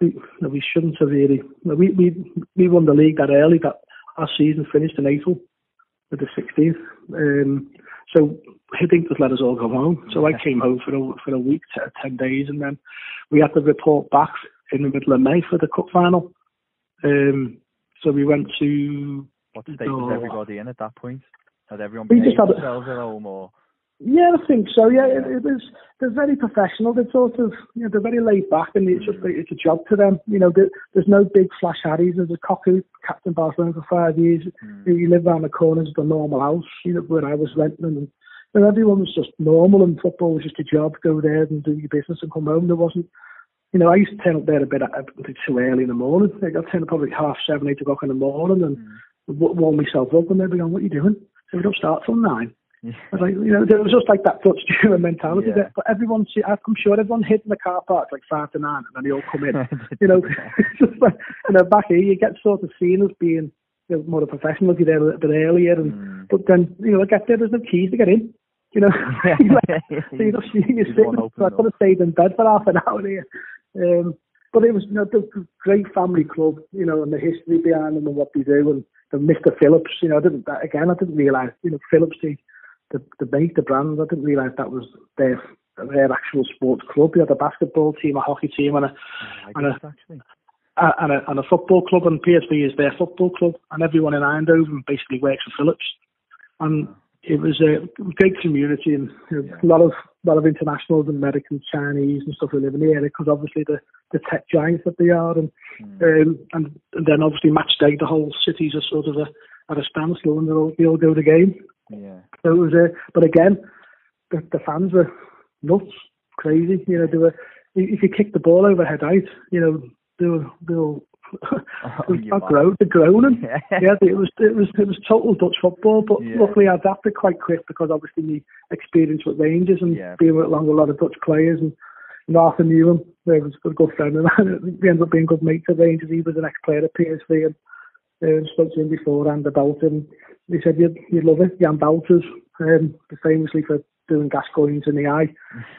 we no, we shouldn't have really. no, We we we won the league that early. That our season finished in April with the 16th. Um, So Hiddink just let us all go home. So I came home for a, for a week, t- 10 days, and then we had to report back in the middle of May for the cup final. Um, so we went to What state was everybody in at that point? Had everyone behaved had a- themselves at home or? Yeah, I think so. Yeah, it, it was. They're very professional. They're sort of, you know, they're very laid back, and it's just it's a job to them. You know, there, there's no big flash harries. There's a cock captain Barcelona for five years. Mm. You live around the corners of the normal house. You know, where I was renting, and, and everyone was just normal, and football was just a job. Go there and do your business and come home. There wasn't. You know, I used to turn up there a bit, a bit too early in the morning. I'd turn up probably half seven, eight o'clock in the morning, and Mm. w- warm myself up, and they'd be going, "What are you doing?" So we don't start till nine. Yeah. I was like, you know, there was just like that Dutch German mentality Yeah. there. But everyone, see, I'm sure everyone hid in the car park like five to nine, and then they all come in. you know, just like, you know, back here you get sort of seen as being you know, more a professional if you're there a little bit earlier, and Mm. but then you know, I get there, there's no keys to get in. You know, so you know, you- Just sitting. So I could have stayed in bed for half an hour here. Um, but it was you know, the great family club, you know, and the history behind them and what they do, and the Mr. Philips, you know, I didn't that, again, I didn't realise, you know, Philips, the the, the make the brand, I didn't realise that was their their actual sports club. They had a basketball team, a hockey team, and a I and a- a- and a, and a football club, and PSV is their football club, and everyone in Eindhoven basically works for Philips. And it was a great community, and Yeah. a lot of lot of internationals, and Americans, Chinese, and stuff who live in the area because obviously the the tech giants that they are, and Mm. um, and, and then obviously match day, the whole city's are sort of a, at a standstill, and they all, they all go to the game. Yeah. So it was eh, a, but again, the, the fans were nuts, crazy. You know, they were. If you kick the ball over head out, you know, they were they were. Oh, you not mad. groan, the groaning. Yeah. yeah, it was it was it was total Dutch football. But Yeah. luckily, I adapted quite quick because obviously my experience with Rangers and Yeah. being with along with a lot of Dutch players and. and Arthur Numan. He was a good friend, and we ended up being good mates at Rangers. He was an ex-player at PSV, and um, spoke to him beforehand about him. He said you'd, you'd love it. Jan Wouters, um, famously for doing Gascoignes in the eye,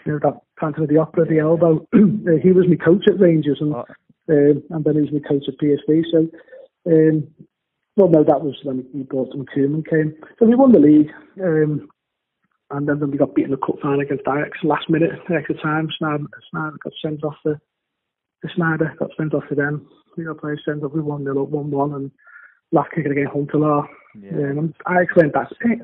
you know, that Phantom of the Opera, the elbow. uh, he was my coach at Rangers, and Oh, um, and then he was my coach at PSV. So, um, well, no, that was when he brought him Koeman came. So we won the league, um, and then, then we got beaten in the cup final against Ajax last minute, extra time. Sneijder, Sneijder got sent off the, the Sneijder got sent off to them. We got players sent off. We won the one one, and last kick against Huntelaar. yeah. Um, I explained that. It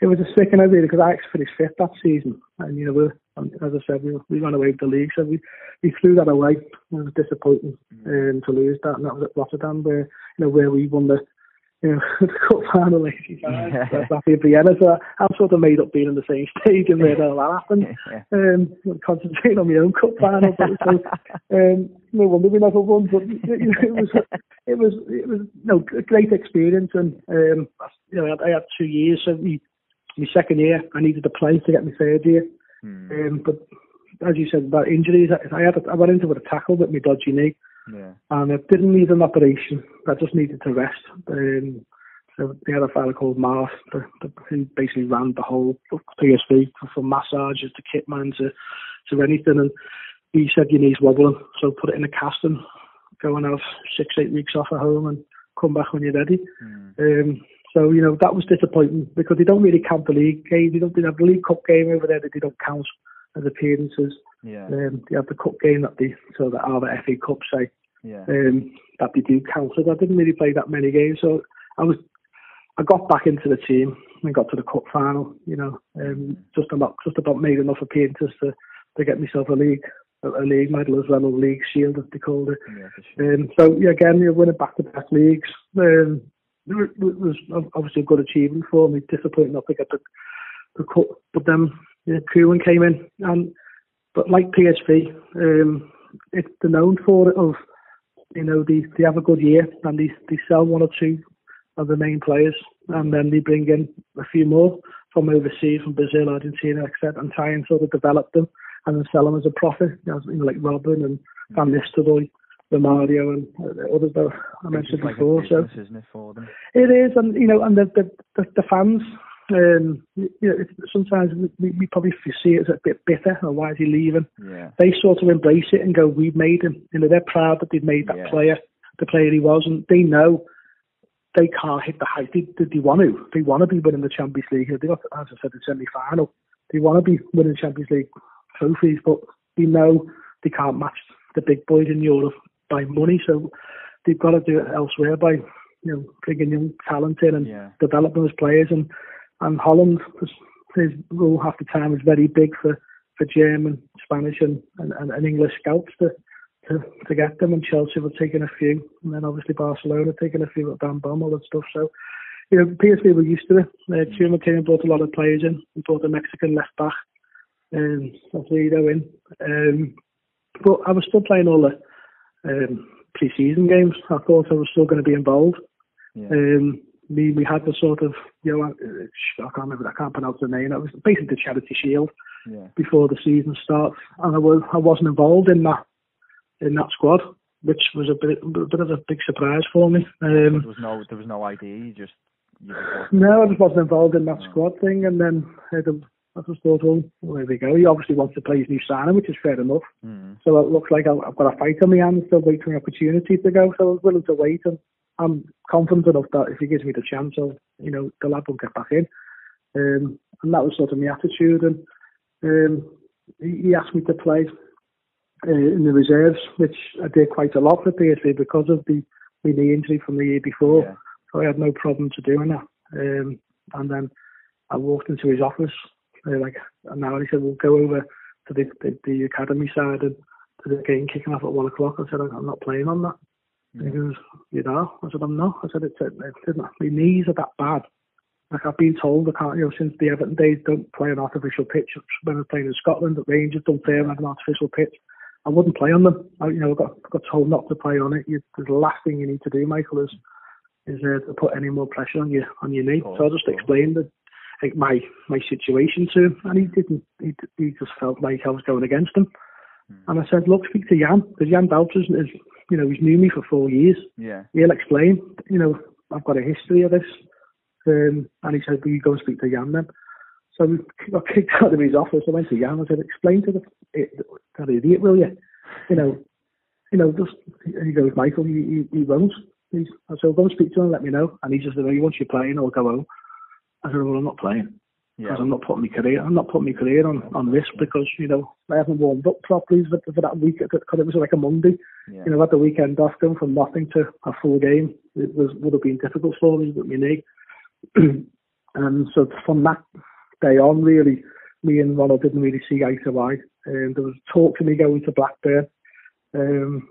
it was a sickener really because Ajax finished fifth that season, and you know, we, and as I said, we, we ran away with the league, so we we threw that away. It was disappointing um, to lose that, and that was at Rotterdam, where you know where we won the you know the cup final '85. Yeah. Rapid Vienna, so I'm sort of made up being in the same stadium where all that happened. Yeah. Um, concentrating on my own cup final, but so, um, no wonder we never won. But you know, it was it was it was no a great experience, and um, you know I had, I had two years. So me, my second year, I needed to play to get my third year. Mm. Um, but as you said about injuries, I, I had a, I went into with a tackle with my dodgy knee, Yeah. and I didn't need an operation. I just needed to rest. Um, so they had a fellow called Marth, the, the, who basically ran the whole PSV from massages to kitman to to anything, and he said your knee's wobbling, so put it in a cast and go and have six eight weeks off at home and come back when you're ready. Mm. Um, so you know that was disappointing because they don't really count the league game. They don't they have the league cup game over there that they don't count as appearances. Yeah. Um, they have the cup game that they so that are the FA Cup say Yeah. um, that they do count. So I didn't really play that many games. So I was I got back into the team and got to the cup final. You know, um, just about just about made enough appearances to to get myself a league a, league medal as well, a league shield as they called it. Yeah, sure. Um, so yeah, again, you're winning back to back leagues. Um, it was obviously a good achievement for me. Disappointing not to get the the cup, but then yeah, Koeman came in, and but like PSV, um, it's they're known for it. Of you know, they they have a good year and they they sell one or two of the main players, and then they bring in a few more from overseas, from Brazil, Argentina, etc., and try and sort of develop them and then sell them as a profit. You know, you know, like Robben and Van Nistelrooy. Romario and uh, others that I mentioned like before. a So isn't it, for them? it is, and you know, and the the, the, the fans. Um, you know, sometimes we, we probably see it as a bit bitter. Or why is he leaving? Yeah. They sort of embrace it and go, "We've made him." You know, they're proud that they've made that Yeah. player the player he was, and they know they can't hit the height they, they, they want to. They want to be winning the Champions League. They got, as I said, the semi-final. They want to be winning Champions League trophies, but they know they can't match the big boys in Europe by money. So they've got to do it elsewhere by you know bringing young talent in and Yeah. developing as players. And and Holland, his, role half the time is very big for for German, Spanish, and, and, and English scouts to, to to get them. And Chelsea were taking a few, and then obviously Barcelona taking a few with Van Bommel and stuff. So. You know, PSV were used to it. Uh, Chuma came and brought a lot of players in. He brought a Mexican left back, um, Alfredo in. Um, but I was still playing all the um, pre-season games. I thought I was still going to be involved. Yeah. Um, we we had the sort of you know I, I can't remember I can't pronounce the name. It was basically the charity shield yeah. before the season starts, and I was I wasn't involved in that in that squad, which was a bit a bit of a big surprise for me. There Um, was no there was no ID. You just no, I just wasn't involved in that No. squad thing, and then uh, I just thought, well, there we go. He obviously wants to play his new signing, which is fair enough. Mm. So it looks like I've got a fight on my hands, still waiting for an opportunity to go. So I was willing to wait, and I'm confident enough that if he gives me the chance, I'll, you know, the lad will get back in. Um, and that was sort of my attitude. And um, he, he asked me to play uh, in the reserves, which I did quite a lot for PSV because of the my knee injury from the year before. Yeah. So I had no problem to doing that. Um, and then I walked into his office, uh, like an hour. He said, "We'll go over to the, the the academy side and to the game kicking off at one o'clock." I said, "I'm not playing on that." And he goes, "You know?" I said, "I'm not." I said, "It's, it's my knees are that bad." Like I've been told, I can't. You know, since the Everton days, don't play on artificial pitch. When I was playing in Scotland, at Rangers don't play on an artificial pitch. I wouldn't play on them. I, you know, I got got told not to play on it. You, the last thing you need to do, Michael, is is uh, to put any more pressure on your on your knee. Cool, so I just explained the, like my my situation to him, and he didn't. He, he just felt like I was going against him. Hmm. And I said, look, speak to Jan because Jan Bouters is, you know, he's knew me for four years. Yeah. He'll explain. You know, I've got a history of this. Um, and he said, will you go and speak to Jan then? So we got kicked out of his office. I went to Jan. I said, explain to the that idiot, will you? You know, you know, just and he goes, Michael, he, he, he won't. He's, I said, go and speak to him and let me know. And he just said, well, once you're playing, I'll go home. I said, well, I'm not playing Yeah. because I'm not putting my career. I'm not putting my career on, on risk because you know I haven't warmed up properly for, for that week because it was like a Monday. Yeah. You know, had the weekend off, going from nothing to a full game. It was would have been difficult for me with my knee. and so from that day on, really, me and Ronald didn't really see eye to eye. Um, there was talk of me going to Blackburn, um,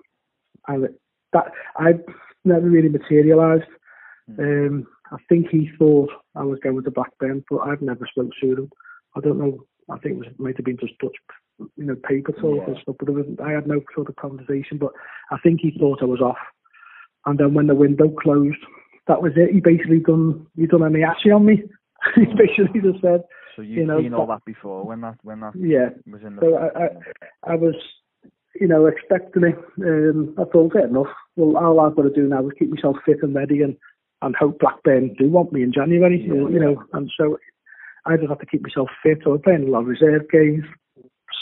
and that I never really materialised. Um, I think he thought I was going to Blackburn, but I've never spoke to him. I don't know. I think it was, might have been just Dutch, you know, paper talk and stuff. But was, I had no sort of conversation. But I think he thought I was off. And then when the window closed, that was it. He basically done he done an Iashi on me. he basically just said, So you've you know, seen all that before when that when that yeah. was in the So I, I, I was, you know, expecting it. Um, I thought, fair enough. Well, all I've got to do now is keep myself fit and ready, and and hope Blackburn do want me in January. You know, and so I just have to keep myself fit. So I'm playing a lot of reserve games.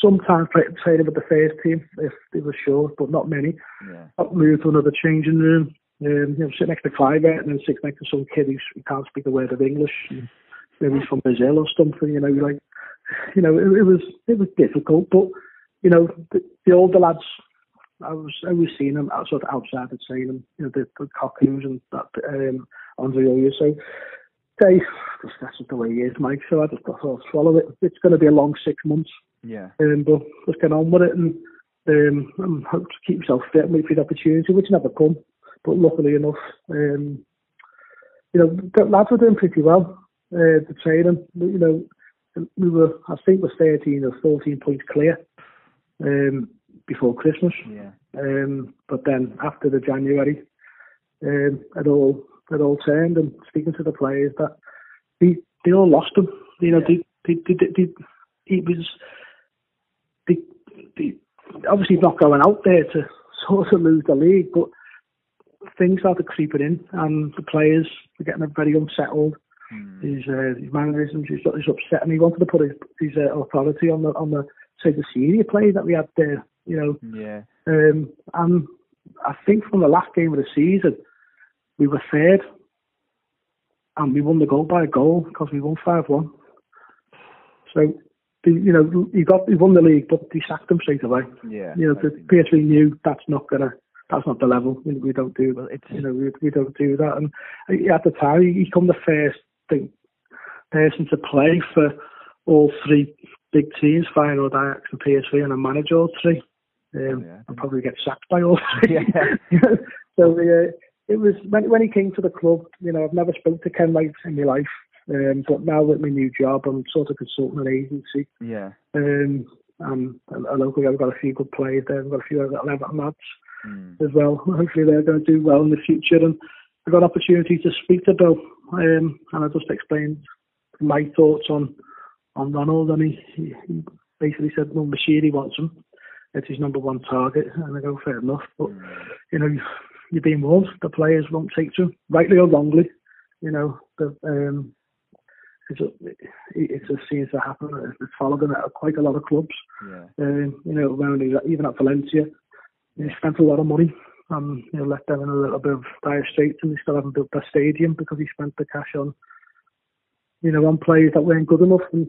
Sometimes play, training with the first team if they were short, but not many. yeah. Got moved to another changing room. Um, you know, sit next to Clive and then sit next to some kid who can't speak a word of English. And maybe he's from Brazil or something. You know, like, you know, it, it was it was difficult, but you know, the, the older lads, I was I was seeing them sort of outside the training. You know, the, the Cockneys and that um, Andre Ooijer. So they, that's just the way he is, Mike. So I just thought I'll swallow it. It's going to be a long six months. Yeah. Um, but let's get on with it and um, and hope to keep yourself fit and wait for the opportunity, which never come. But luckily enough, um, you know, the lads were doing pretty well. Uh, the training, you know, we were, I think, we're 13 or 14 points clear um, before Christmas. Yeah. Um, but then after the January, um, it all it all turned. And speaking to the players, that they they all lost him. You know, Yeah. they, they, they, they, he was they, they obviously not going out there to sort of lose the league, but things started creeping in, and the players were getting very unsettled. Mm. His uh, his mannerisms, he's, he's upset, and he wanted to put his, his uh, authority on the on the say the senior play that we had there. You know, Yeah. um, and I think from the last game of the season, we were third and we won the goal by a goal because we won five one. So, you know, he got he won the league, but he sacked him straight away. Yeah. You know, the PSV knew that's not gonna. That's not the level. We, we don't do. Well, it's You know, we, we don't do that. And at the time, he he come the first thing, person to play for all three big teams, Feyenoord, Ajax, and PSV, and I manage all three. Um, yeah, I'll probably get sacked by all three. Yeah. so uh, it was when when he came to the club. You know, I've never spoke to Kenwright in my life, um, but now with my new job, I'm sort of consulting an agency. yeah. Um, and locally, I've got a few good players there. I've got a few other Everton lads Mm. as well. Hopefully, they're going to do well in the future. And I got an opportunity to speak to Bill, um, and I just explained my thoughts on on Ronald, and he, he, he basically said, "Well, Moshiri wants him. It's his number one target." And I go, "Fair enough," but you know, you're being warned. The players won't take to him, rightly or wrongly. You know, the um, it's a, it just seems to happen. It's followed him at quite a lot of clubs. Yeah. Um, you know, around even at Valencia, he spent a lot of money. Um, you know, left them in a little bit of dire straits, and they still haven't built their stadium because he spent the cash on, you know, on players that weren't good enough. And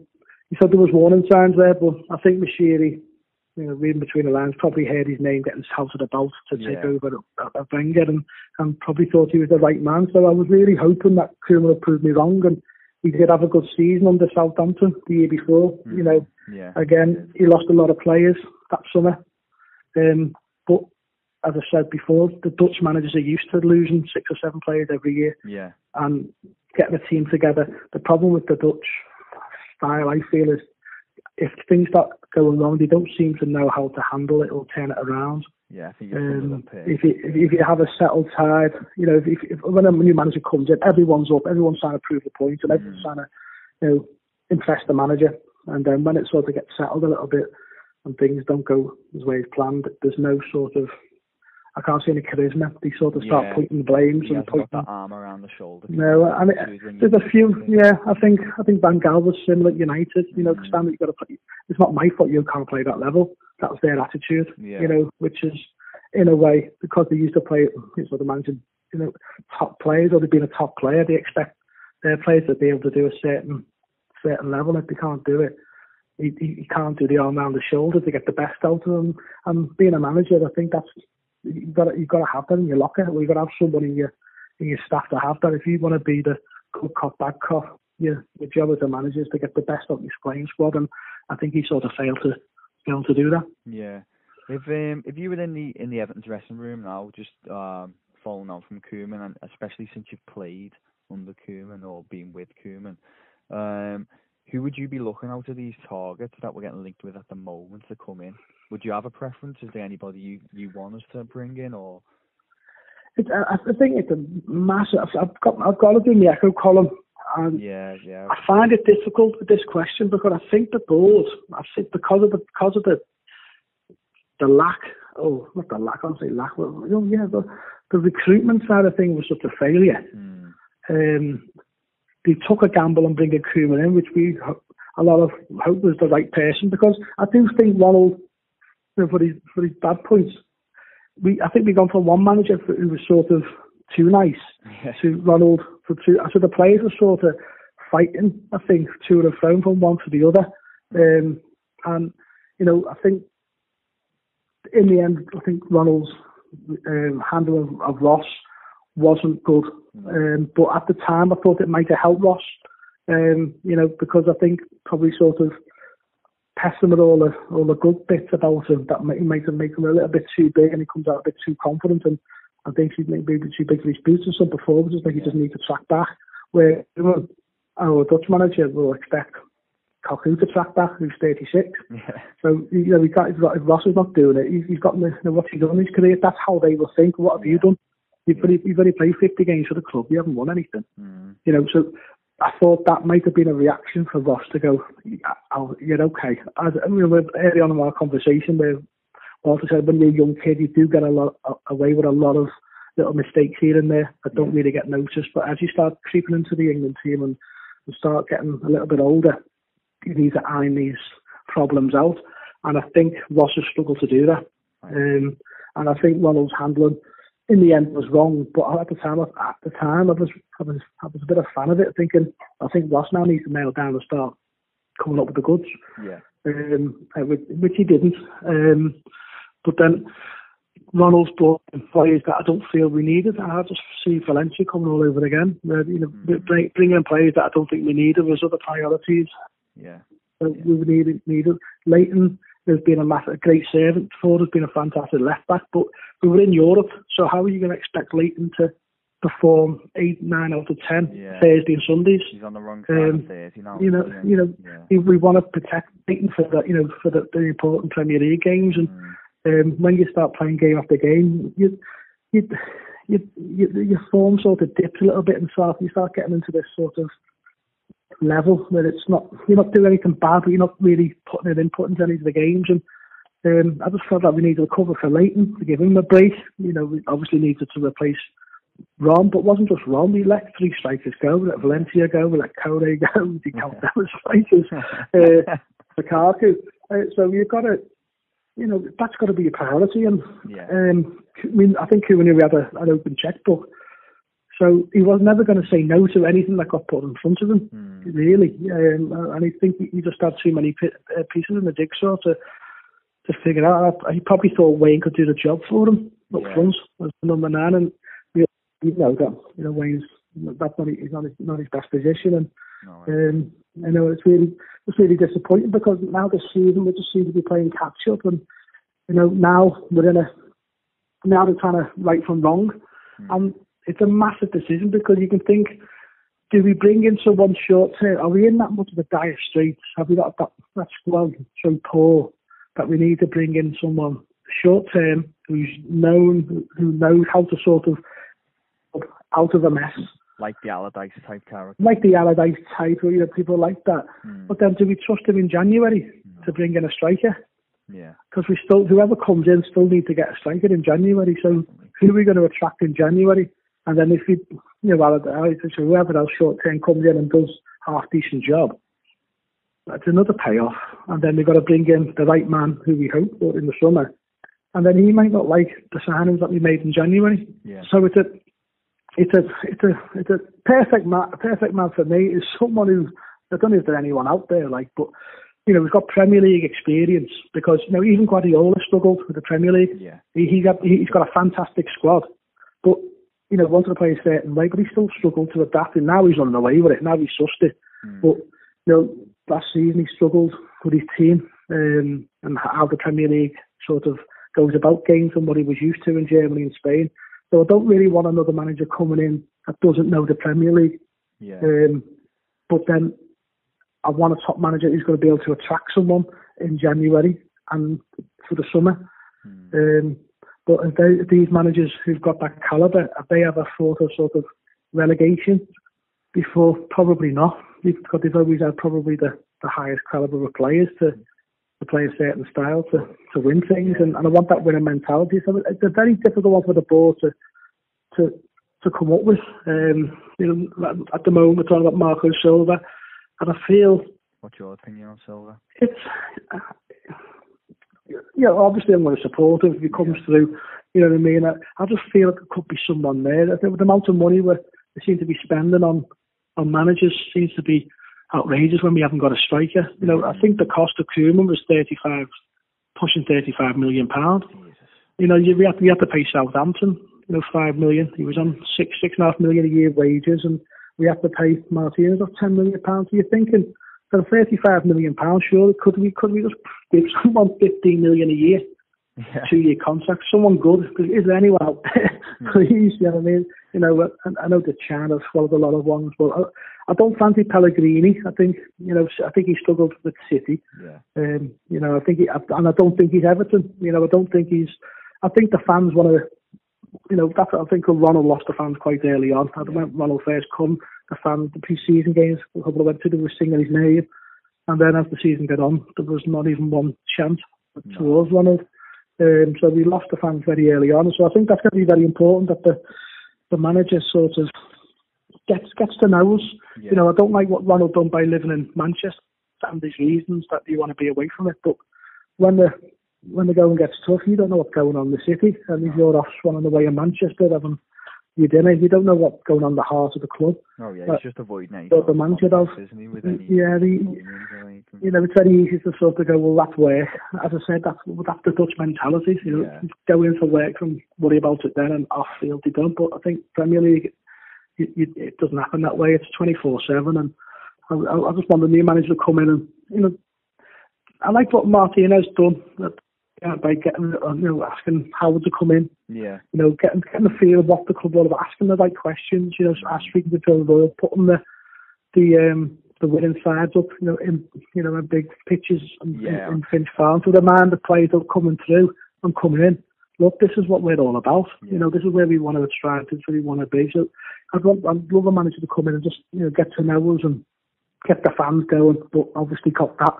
he said there was warning signs there, but I think Moshiri, you know, reading between the lines, probably heard his name getting shouted about to take over at, at Wenger, and, and probably thought he was the right man. So I was really hoping that Koeman would prove me wrong, and he did have a good season under Southampton the year before. You know, Yeah. Again, he lost a lot of players that summer. Um, but as I said before, the Dutch managers are used to losing six or seven players every year Yeah. and getting a team together. The problem with the Dutch style, I feel, is if things start going wrong, they don't seem to know how to handle it or turn it around. Yeah. I think um, if, you, if if you have a settled side, you know, if, if, if when a new manager comes in, everyone's up, everyone's trying to prove the point, and everyone's trying to, you know, impress the manager. And then when it sort of gets settled a little bit and things don't go as way as planned, there's no sort of, I can't see any charisma. They sort of start Yeah. pointing blames he and hasn't got pointing. that arm around the shoulder. No, and it, there's a few. Yeah, I think I think Van Gaal was similar at United. You know, Mm. Stanley, you got to play. It's not my fault you can't play that level. That was their attitude. Yeah. You know, which is in a way because they used to play. What the manager, you know, top players or they've been a top player. They expect their players to be able to do a certain certain level. If they can't do it, you, you you can't do the arm around the shoulder to get the best out of them. And being a manager, I think that's you've got to, you've got to have that in your locker. Or you've got to have somebody in your in your staff to have that. If you want to be the good cop, bad cop, your your job as a manager is to get the best out of your playing squad. And I think he sort of failed to failed to do that. Yeah. If um if you were in the in the Everton's dressing room now, just um following on from Koeman, and especially since you've played under Koeman or been with Koeman, um, who would you be looking out of these targets that we're getting linked with at the moment to come in? Would you have a preference? Is there anybody you you want us to bring in, or It's, I, I think it's a massive. I've got I've got to do my echo column, and yeah, yeah, I find it difficult with this question because I think the board, I think because of the because of the the lack, oh, not the lack, I'll say lack, well, you know, yeah, the, the recruitment side of things was such a failure. mm, Um, they took a gamble and bringing Koeman in, which we a lot of hope was the right person because I do think Ronald, you know, for his for his bad points, we I think we've gone from one manager who was sort of too nice yeah, to Ronald for two. So the players were sort of fighting, I think, to and fro from one to the other. Um, and you know, I think in the end, I think Ronald's um, handling of Ross wasn't good. Um, but at the time, I thought it might have helped Ross. Um, you know, because I think probably sort of with all the all the good bits about him that might might have made him a little bit too big, and he comes out a bit too confident. And I think he's maybe a bit too big for his boots and some performances. Like he doesn't need to track back. Where our Dutch manager will expect Cocu to track back, who's 36. yeah, So you know, we got, if Ross is not doing it, he's, he's got you know, what's he done in his career. That's how they will think. What have you done? You've only, you've only played 50 games for the club. You haven't won anything. mm, You know, so I thought that might have been a reaction for Ross to go, you're okay. As, I mean, early on in our conversation, where Walter said when you're a young kid, you do get a lot away with a lot of little mistakes here and there that don't really get noticed. But as you start creeping into the England team and, and start getting a little bit older, you need to iron these problems out. And I think Ross has struggled to do that. Right. Um, and I think Ronald's handling in the end was wrong. But at the time, at the time, I was I was I was a bit of a fan of it, thinking I think Ross now needs to nail down and start coming up with the goods. Yeah. Um, uh, which, he didn't. Um, but then Ronald's brought in players that I don't feel we needed. I just see Valencia coming all over again. Uh, you know, Mm. bring, bringing in players that I don't think we needed. There's other priorities Yeah. that Yeah. we needed. needed. Leighton has been a, massive, a great servant. Ford has been a fantastic left back, but we were in Europe, so how are you going to expect Leighton to perform eight, nine out of ten Yeah. Thursday and Sundays? He's on the wrong side Um, now. you know, you know, Yeah. We- We want to protect Leighton for the, you know, for the, the important Premier League games, and Mm. um, when you start playing game after game, you, you, you, you, your form sort of dips a little bit and start you start getting into this sort of level where it's not you're not doing anything bad, but you're not really putting it in, putting into any of the games. And um, I just felt that we needed a cover for Leighton to give him a break. You know, we obviously needed to replace Ron, but it wasn't just Ron. We let three strikers go. We let Valencia go. We let Kone go. We count them as strikers. uh, Lukaku. Uh, so you've got to, you know, that's got to be a priority. And yeah. um, I mean, I think Cooney had a, an open checkbook, so he was never going to say no to anything that got put in front of him. Mm. Really, um, and I think he just had too many uh, pieces in the jigsaw to to figure out. He probably thought Wayne could do the job for him up Yeah. front as number nine, and you know that you know Wayne's that's not his, not his, not his best position, and No, um, I know it's really it's really disappointing because now this season we just seem to be playing catch up, and you know now we're in a now they're trying to right from wrong, Mm. and it's a massive decision because you can think, do we bring in someone short term? Are we in that much of a dire straits? Have we got that that squad so poor that we need to bring in someone short term who's known who knows how to sort of out of a mess, like the Allardyce type character. like the Allardyce type, or you know people like that. Mm. But then, do we trust him in January to bring in a striker? Yeah. Because we still, whoever comes in, still need to get a striker in January. So who are we going to attract in January? And then if you, you know, whoever else short term comes in and does half decent job, that's another payoff. And then we've got to bring in the right man who we hope for in the summer. And then he might not like the signings that we made in January. Yeah. So it's a, it's a, it's a, it's a perfect man. A perfect man for me is someone who I don't know if there's anyone out there like, but you know, we've got Premier League experience because you know even Guardiola struggled with the Premier League. Yeah. He, he got, he's got a fantastic squad, but you know wanted to play a certain way, but he still struggled to adapt. And now he's running away with it. Now he's sussed it. Mm. But you know, last season he struggled with his team um, and how the Premier League sort of goes about games and what he was used to in Germany and Spain. So I don't really want another manager coming in that doesn't know the Premier League. Yeah. Um, but then I want a top manager who's going to be able to attract someone in January and for the summer. Mm. Um, but they, these managers who've got that calibre, if they ever thought of sort of relegation before, probably not. Because they've always had probably the, the highest calibre of players to, to play a certain style to, to win things. And, and I want that winning mentality. So it's a very difficult one for the board to to to come up with. Um, you know, at the moment we're talking about Marco Silva, and I feel What's your opinion on Silva? it's uh, you know obviously I'm going to support him if he comes through. You know what I mean? I, I just feel like there could be someone there. I think with the amount of money we they seem to be spending on on managers seems to be outrageous when we haven't got a striker. You know, I think the cost of Koeman was 35, pushing 35 million pound. You know, you, we had we had to pay Southampton, you know, five million. He was on six six and a half million a year wages, and we had to pay Martinez off ten million pounds. So you're thinking for thirty five million pounds, surely could we could we just give someone fifteen million a year, Yeah. two year contract, someone good? Because is there anyone out there? Please, you know what I mean? You know, I, I know the Chan has swallowed a lot of ones, but I, I don't fancy Pellegrini. I think you know, I think he struggled with City. Yeah. Um, you know, I think, he, and I don't think he's Everton. You know, I don't think he's. I think the fans want to. You know, that's. I think Ronald lost the fans quite early on. I when Ronald first come, the fans, the pre-season games, a couple of went to, they were singing his name, and then as the season got on, there was not even one chant towards Ronald. Um, so we lost the fans very early on. So I think that's going to be very important that the the manager sort of gets gets to know us. Yeah. You know, I don't like what Ronald done by living in Manchester and his reasons that you want to be away from it. But when the when the going gets tough, you don't know what's going on in the city, and if you're off one on the way in Manchester having your dinner, you don't know what's going on in the heart of the club. Oh yeah, But- he's just avoiding any. but the manager does. isn't he? With any Yeah, the, unions or anything? you know, it's very easy to sort of go, well, that's work. As I said, that's that's the Dutch mentality. You know, Yeah. go in for work and worry about it then, and off field you don't. But I think Premier League, you, you, it doesn't happen that way. It's twenty four seven, and I, I I just want the new manager to come in and you know, I like what Martinez done that, uh, by getting uh, you know asking Howard to come in Yeah, you know, getting getting the feel of what the club all about, asking the right questions, you know, ask speaking to Phil Doyle, putting the the um the winning sides up, you know, in you know, in big pitches in, Yeah. in Finch Farm to demand the players are coming through and coming in. Look, this is what we're all about. Yeah. You know, this is where we want to strive, this is where we want to be. So I'd want I'd love a manager to come in and just, you know, get to know us and get the fans going, but obviously got that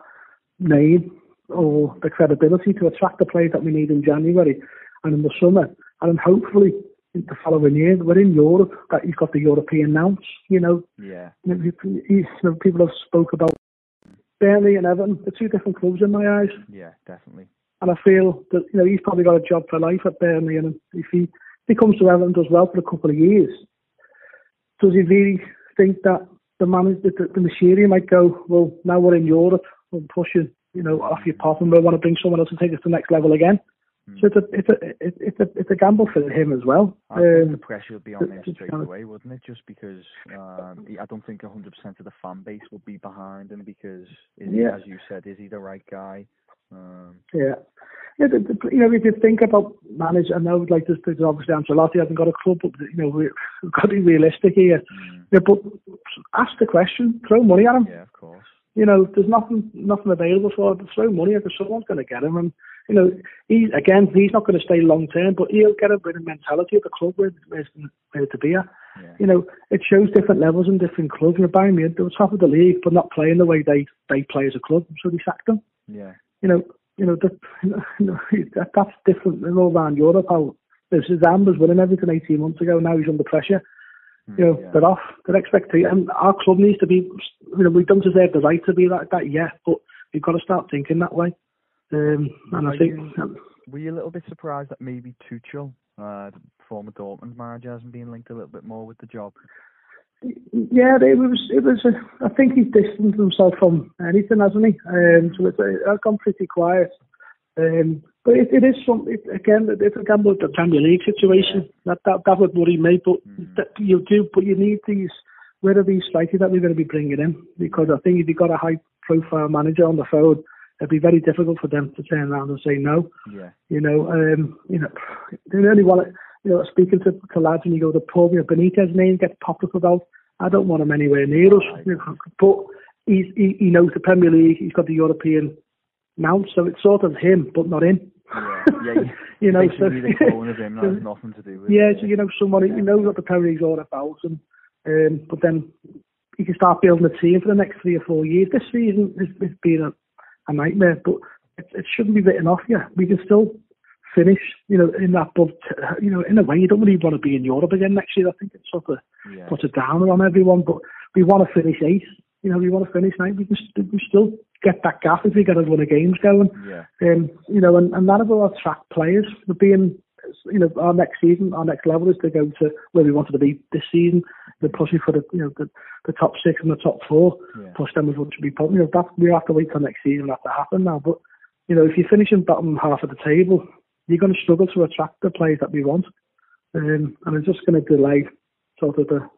name or the credibility to attract the players that we need in January and in the summer. And then hopefully in the following year, we're in Europe, that he's got the European ounce, you know. yeah, You know, people have spoke about Burnley and Everton, the two different clubs in my eyes. yeah, definitely. And I feel that, you know, he's probably got a job for life at Burnley and if he, if he comes to Everton and does well for a couple of years, does he really think that the manager, the, the machinery might go, well, now we're in Europe, we're pushing, you know, off your pot and we want to bring someone else to take us to the next level again. So it's a, it's a, it's it's a, it's a gamble for him as well. I think the Um, pressure would be on it's straight away, wouldn't it? Just because um, I don't think 100% of the fan base would be behind him because, is he, as you said, is he the right guy? Um, Yeah. Yeah, the, the, you know, if you think about manage, I know like this, there's obviously Ancelotti hasn't got a club, but you know we- we've got to be realistic here. mm, Yeah, but ask the question, throw money at him. yeah, of course. You know, there's nothing nothing available for him. Throw money at. Someone's going to get him, and you know, he's again he's not going to stay long term, but he'll get a bit of mentality at the club where where where to be at. Yeah, You know, it shows different levels in different clubs. You know, Bayern Munich, they were top of the league, but not playing the way they they play as a club, so they sacked them. yeah, you know, you know, that, you know that, that's different in all around Europe. How you know, Zidane was winning everything 18 months ago. Now he's under pressure. You know, yeah. they're off. They're expecting, and our club needs to be. You know, we don't deserve the right to be like that yet, but we've got to start thinking that way. Um, and Are I think, you- Were you a little bit surprised that maybe Tuchel, uh, former Dortmund manager, hasn't been linked a little bit more with the job? yeah, it was. It was. A, I think he's distanced himself from anything, hasn't he? Um, so it's, it's gone pretty quiet. Um, but it, it is some. It, again, it's a gamble with the Premier League situation. That that that would worry me. But Mm. that you do. But you need these. Where are these strikers that we're going to be bringing in? Because I think if you've got a high-profile manager on the phone, it'd be very difficult for them to turn around and say no. Yeah, You know, um, you know, they really want it. You know, speaking to, to lads when you go to the pub, you know, Benitez name gets popped up about. I don't want him anywhere near us. You know, but he's, he, he knows the Premier League. He's got the European now, so it's sort of him, but not him. Yeah, yeah. you know, so the clone of him that has nothing to do with. yeah, it. so you know, somebody who knows what the Premier League's all about, and um, but then you can start building a team for the next three or four years. This season has, has been a, a nightmare, but it, it shouldn't be written off yet. We can still finish, you know, in that, but you know, in a way, you don't really want to be in Europe again next year. I think it sort of yeah, puts a downer on everyone, but we want to finish eighth. You know, we want to finish ninth. We can we still get that gap if we get a run of games going. yeah, Um, you know, and, and that will attract players. We're being, you know, our next season, our next level is to go to where we wanted to be this season. We're pushing for the, you know, the, the top six and the top four. yeah. Push them as much as we possible. You know, that we have to wait till next season for that to happen now. But you know, if you're finishing bottom half of the table, you're going to struggle to attract the players that we want, um, and it's just going to delay sort of the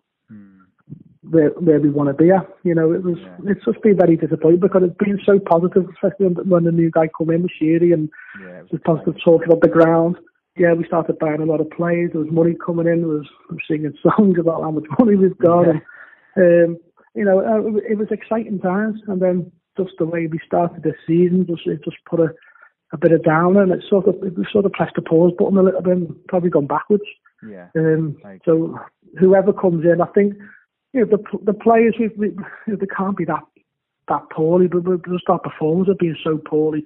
where where we want to be at. You know, it was Yeah. it's just been very disappointing because it's been so positive, especially when, when the new guy come in with Sheary and yeah, it there's positive talk about the ground. Yeah, we started buying a lot of players. There was money coming in. There was I'm singing songs about how much money we've got. Yeah. And, um, you know, uh, it was exciting times. And then just the way we started this season, just it just put a, a bit of down, and it sort of it sort of pressed the pause button a little bit, and probably gone backwards. yeah, Um, so whoever comes in, I think you know the the players we, we they can't be that that poorly, but, but just our performance have been so poorly.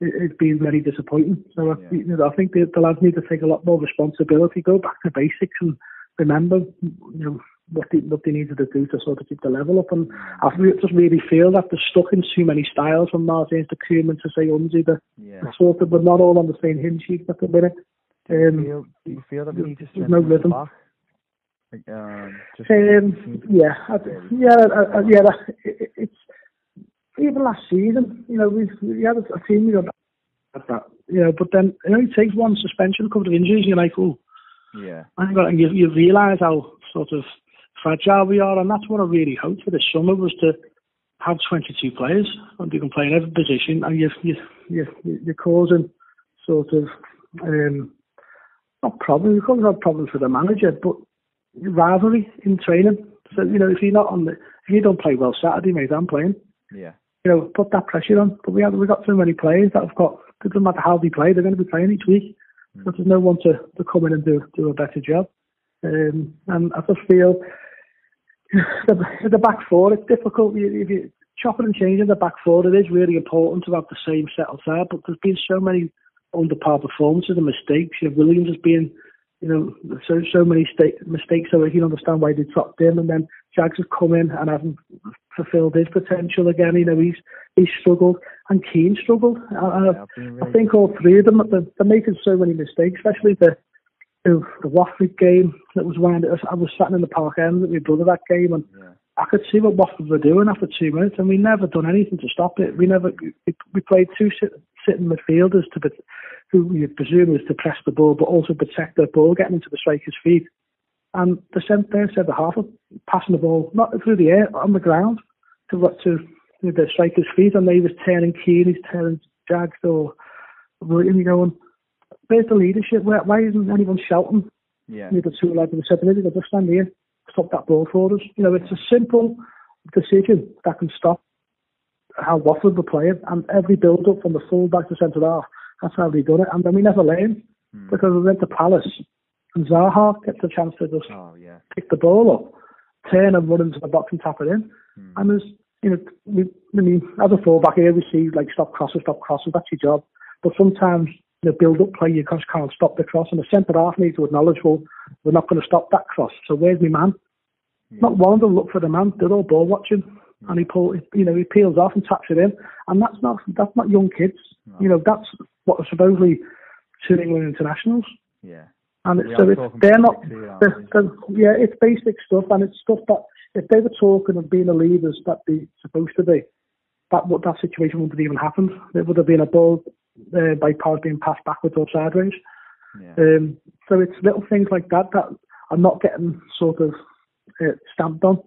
It, it's been very disappointing. So I, you know, I think the, the lads need to take a lot more responsibility, go back to basics, and remember, you know, what they, what they needed to do to sort of keep the level up. And I just really feel that they're stuck in too many styles from Martins to Koeman to say Unzi. They're, Yeah. they're sort of, we're not all on the same hymn sheet at the minute. Do you Um, feel, do you feel that we need to strengthen no the rhythm. back? Um, Um, yeah, I, yeah, I, I, yeah. that- It, it's even last season. You know, we we had a, a team. You know, at that. You know, but then it only takes one suspension, a couple of injuries, and you're like, oh, yeah, and you- and you, you realise how sort of fragile we are, and that's what I really hoped for this summer was to have 22 players and you can play in every position, and you you you you're causing sort of um, not problems, you're causing problems for the manager, but rivalry in training. So you know, if you're not on the, if you don't play well Saturday, mate, I'm playing. yeah, You know, put that pressure on. But we have we got so many players that have got. It doesn't matter how they play, they're going to be playing each week. So there's no one to, to come in and do do a better job. Um, and I just feel the, the back four, it's difficult. If you chopping and changing the back four, it is really important to have the same settled side. But there's been so many under par performances and mistakes. You know, Williams has been, you know, so so many sta- mistakes. So I can understand why they dropped him. And then Jags has come in and hasn't fulfilled his potential again. You know, he's he's struggled and Keane struggled. I, I, yeah, I've I really think all three of them they're, they're making so many mistakes, especially the the, the Watford game that was when I was sat in the park end with my brother that game, and yeah, I could see what Watford were doing after two minutes, and we never done anything to stop it. We never we, we played two sit, sitting midfielders to be, who we presume was to press the ball, but also protect the ball getting into the striker's feet. And the centre there said the half of passing the ball not through the air on the ground to what to the striker's feet, and they was turning Keane, he's turning Jags or William, you going, where's the leadership? Where, why isn't anyone shouting? yeah, You know, the two lads in the centre, they just stand here, stop that ball for us. You know, it's a simple decision that can stop how Watford were playing, and every build up from the full back to centre half, that's how they done it. And then we never learned Hmm. because we went to Palace, and Zaha gets a chance to just oh yeah, pick the ball up, turn and run into the box and tap it in. Hmm. And there's, you know, we, I mean, as a fullback here, we see like stop crosses, stop crosses, that's your job. But sometimes the build up play, you just can't stop the cross, and the centre half needs to acknowledge, well, we're not going to stop that cross. So where's my man? yeah, Not one of them look for the man. They're all ball watching, and he pull, you know, he peels off and taps it in, and that's not that's not young kids. No. You know, that's what are supposedly two England internationals. yeah, And it's, so it's, they're not, basics here, aren't they're, they're- yeah, it's basic stuff, and it's stuff that if they were talking of being the leaders that they're supposed to be, that would that situation wouldn't have even happened. It would have been a ball uh, by Paz being passed backwards or sideways. yeah, Um, so it's little things like that that are not getting sort of uh, stamped on.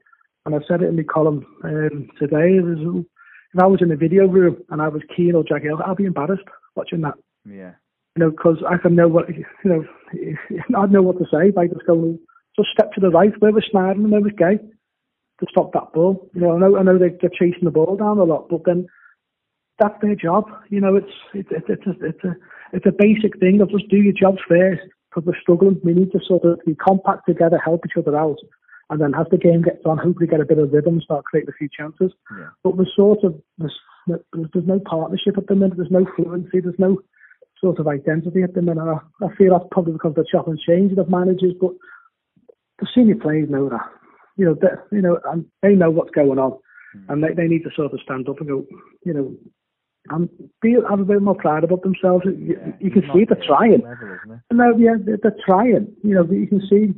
And I said it in the column um, today. Was, if I was in the video room and I was Keane or Jagiel, I'd be embarrassed watching that yeah, you know, because I can know what, you know, I'd know what to say by just going, just step to the right, where was Snyder and where was Gueye to stop that ball. You know, I know, I know they, they're chasing the ball down a lot, but then that's their job. You know, it's, it's, it's, it's, a, it's a, it's a basic thing of just do your jobs first because we're struggling. We need to sort of be compact together, help each other out. And then as the game gets on, hopefully get a bit of rhythm and start creating a few chances. yeah, But we're sort of, there's, there's no partnership at the minute, there's no fluency, there's no sort of identity at the minute. I, I feel that's probably because of the chop and change of managers, but the senior players know that. You know, they, you know, and they know what's going on, and they, they need to sort of stand up and go, you know, and be have a bit more pride about themselves. You, yeah. you can see they're trying. level. No, yeah, they're, they're trying. You know, you can see,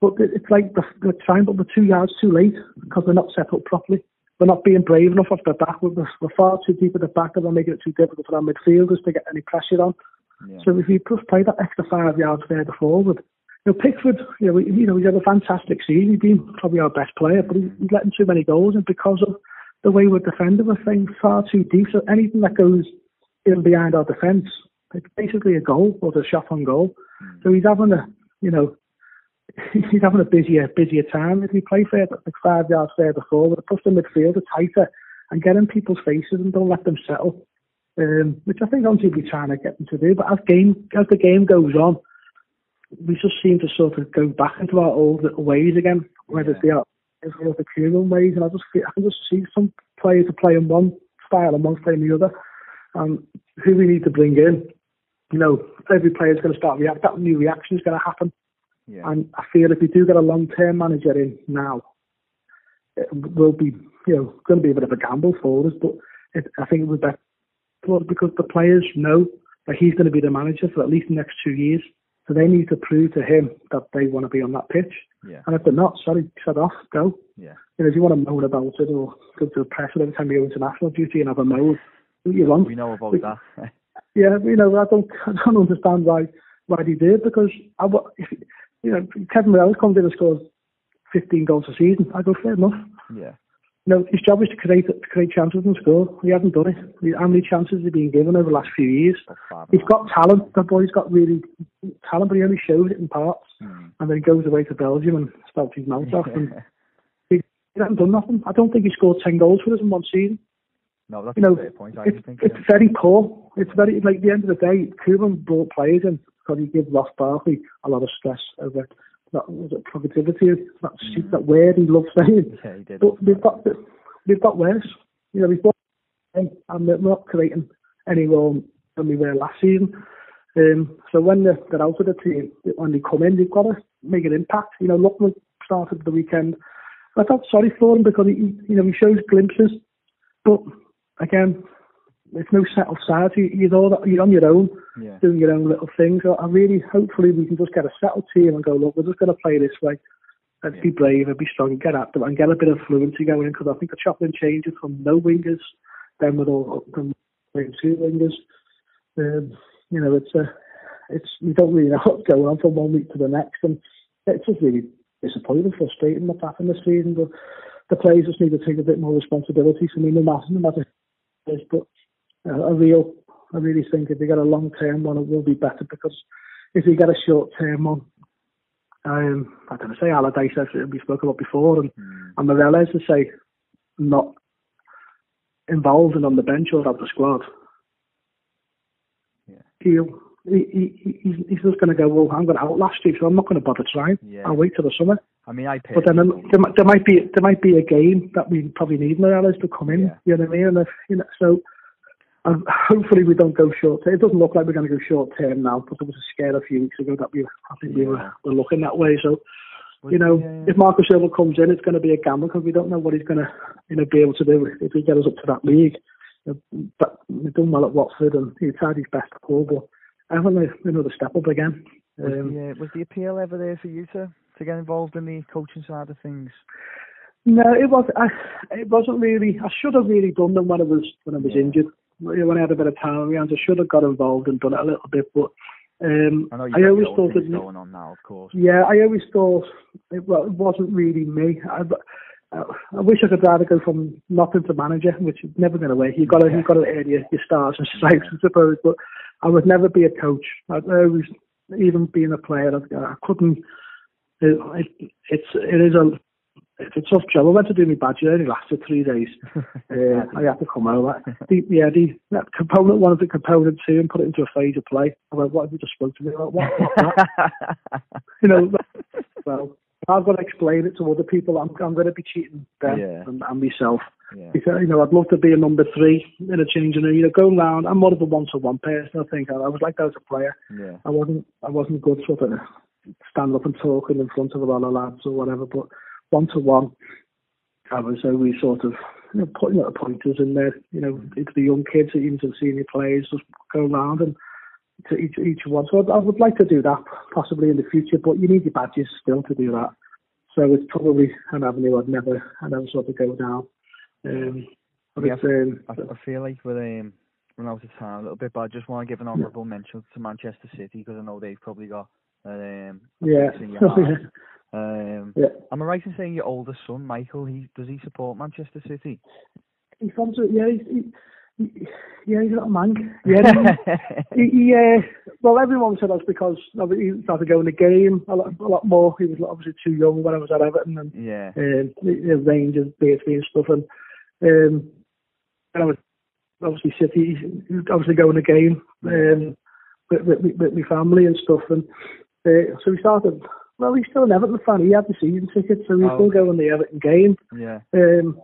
but it's like they're, they're trying, but we're two yards too late because they're not set up properly. We're not being brave enough off the back. We're, we're far too deep at the back, and we're making it too difficult for our midfielders to get any pressure on. Yeah, So if you just play that extra five yards further forward, you know, Pickford, you know, you know, he's had a fantastic season. He's been probably our best player, but he's, he's letting too many goals, and because of the way we're defending, we're playing far too deep. So anything that goes in behind our defence, it's basically a goal or a shot on goal. Hmm. So he's having a, you know, he's having a busier, busier time. If he play further, like five yards further forward, push the midfielder tighter and get in people's faces and don't let them settle. Um, which I think obviously we're trying to get them to do. But as game as the game goes on, we just seem to sort of go back into our old ways again, whether it's the or the Koeman ways. And I just feel, I can just see some players are playing one style and one playing the other. And who we need to bring in, you know, every player's going to start react. That new reaction is going to happen. Yeah. And I feel if we do get a long-term manager in now, it will be, you know, going to be a bit of a gamble for us. But it, I think it would be better because the players know that he's going to be the manager for at least the next two years. So they need to prove to him that they want to be on that pitch. Yeah. And if they're not, sorry, shut off, go. Yeah. You know, if you want to moan about it or go to the press every time you go international duty and have a moan, do you want? We know about We- that. Yeah, you know, I don't, I don't understand why, why he did because I, if, you know, Kevin Mirallas comes in and scores 15 goals a season. I go fair enough. yeah. You know, his job is to create to create chances and score. He hasn't done it. How many chances has he been given over the last few years? He's got talent. The boy's got really talent, but he only shows it in parts. Mm. And then he goes away to Belgium and spouts his mouth off. And Yeah. he hasn't done nothing. I don't think he scored 10 goals for us in one season. No, that's You know, a fair point. I It's, think. it's yeah. very poor. It's very, like, at the end of the day, Koeman brought players in because he gave Ross Barkley a lot of stress over that was it productivity, that, Mm. that word he loves saying. Yeah, he did. But we've got we've got worse. You know, we've got and we're not creating any more than we were last season. Um, so when they're, they're out of the team, when they come in, they've got to make an impact. You know, Lookman started the weekend. I felt sorry for him because he, you know, he shows glimpses, but again, it's no settled side. You, you know that you're on your own yeah. doing your own little things. So I really, hopefully, we can just get a settled team and go, look, we're just going to play this way. Let's be brave and be strong and get at them and get a bit of fluency going because I think the chopping changes from no wingers, then with all from playing two wingers. Um, you know, it's a, it's we don't really know what's going on from one week to the next, and it's just really disappointing, frustrating what's happened this season. But the players just need to take a bit more responsibility for me, no matter, no matter who it is. But uh, a real, I really think if they get a long term one, it will be better because if you get a short term one, um, I don't know, say Allardyce, as we spoke about before, and, Mm. and Mirallas to say not involved and on the bench or out the squad, Yeah. he'll, he, he, he's, he's just going to go, well, I'm going to outlast you, so I'm not going to bother trying. Yeah. I'll wait till the summer. I mean, I pay. But then there, might- there might be there might be a game that we probably need Mirallas to come in. Yeah. You know what I mean? And if, you know, so um, hopefully we don't go short. term. It doesn't look like we're going to go short term now, but there was a scare a few weeks ago that we I think we were, were looking that way. So you know, uh, if Marcus Silva comes in, it's going to be a gamble because we don't know what he's going to you know be able to do if he get us up to that league. Uh, But we've done well at Watford and he tried his best to pull, but I want another step up again. was, Um, the, uh, was the appeal ever there for you to, to get involved in the coaching side of things? No, it was. I, it wasn't really. I should have really done them when I was when I was Yeah. injured. When I had a bit of time on my hands, I should have got involved and done it a little bit. But um, I know I always thought that. going on now, of course. Yeah, I always thought it, well, it wasn't really me. I, I, I wish I could rather go from nothing to manager, which is never going to work. You've got to you've got to earn your, your stars and stripes, I suppose. But I would never be a coach. I always, even being a player, I, I couldn't. It, it, it's it is a it's a tough job. I went to do my badge. It only lasted three days. Uh, I had to come over. The, yeah, the that component one of the component two and put it into a phase of play. I went, what have you just spoke to me about? What, what, what? you know, well, I've got to explain it to other people. I'm, I'm going to be cheating them Yeah. and, and myself. yeah. Because, you know, I'd love to be a number three in a changing room. You know, going round. I'm more of a one-to-one person. I think I, I was like that as a player. Yeah. I wasn't. I wasn't good sort of stand up and talking in front of a lot of lads or whatever. But one-to-one, I was always sort of you know, putting little pointers in there. You know, into the young kids, even to the senior players, just go around and to each each one. So I, I would like to do that possibly in the future, but you need your badges still to do that. So it's probably an avenue I'd never, I'd never sort of go down. Um, but Yeah, it's, um, I, I feel like we're um, run out of time a little bit, but I just want to give an honourable mention to Manchester City because I know they've probably got um, yeah, place in your heart. Um, yeah. am I right in saying your oldest son, Michael, he does he support Manchester City? He's from, yeah, he's, he, he, yeah, he's a little man. Yeah, he, he, uh, well, everyone said that's because he started going to the game a lot, a lot more. He was obviously too young when I was at Everton and yeah, um, the Rangers, PSV and stuff. And um, when I was obviously City, he was obviously going to game um, with, with, with, with my family and stuff. And uh, so we started. Well, he's still an Everton fan. He had the season ticket, so he Oh, still okay. going to the Everton game. yeah, Um,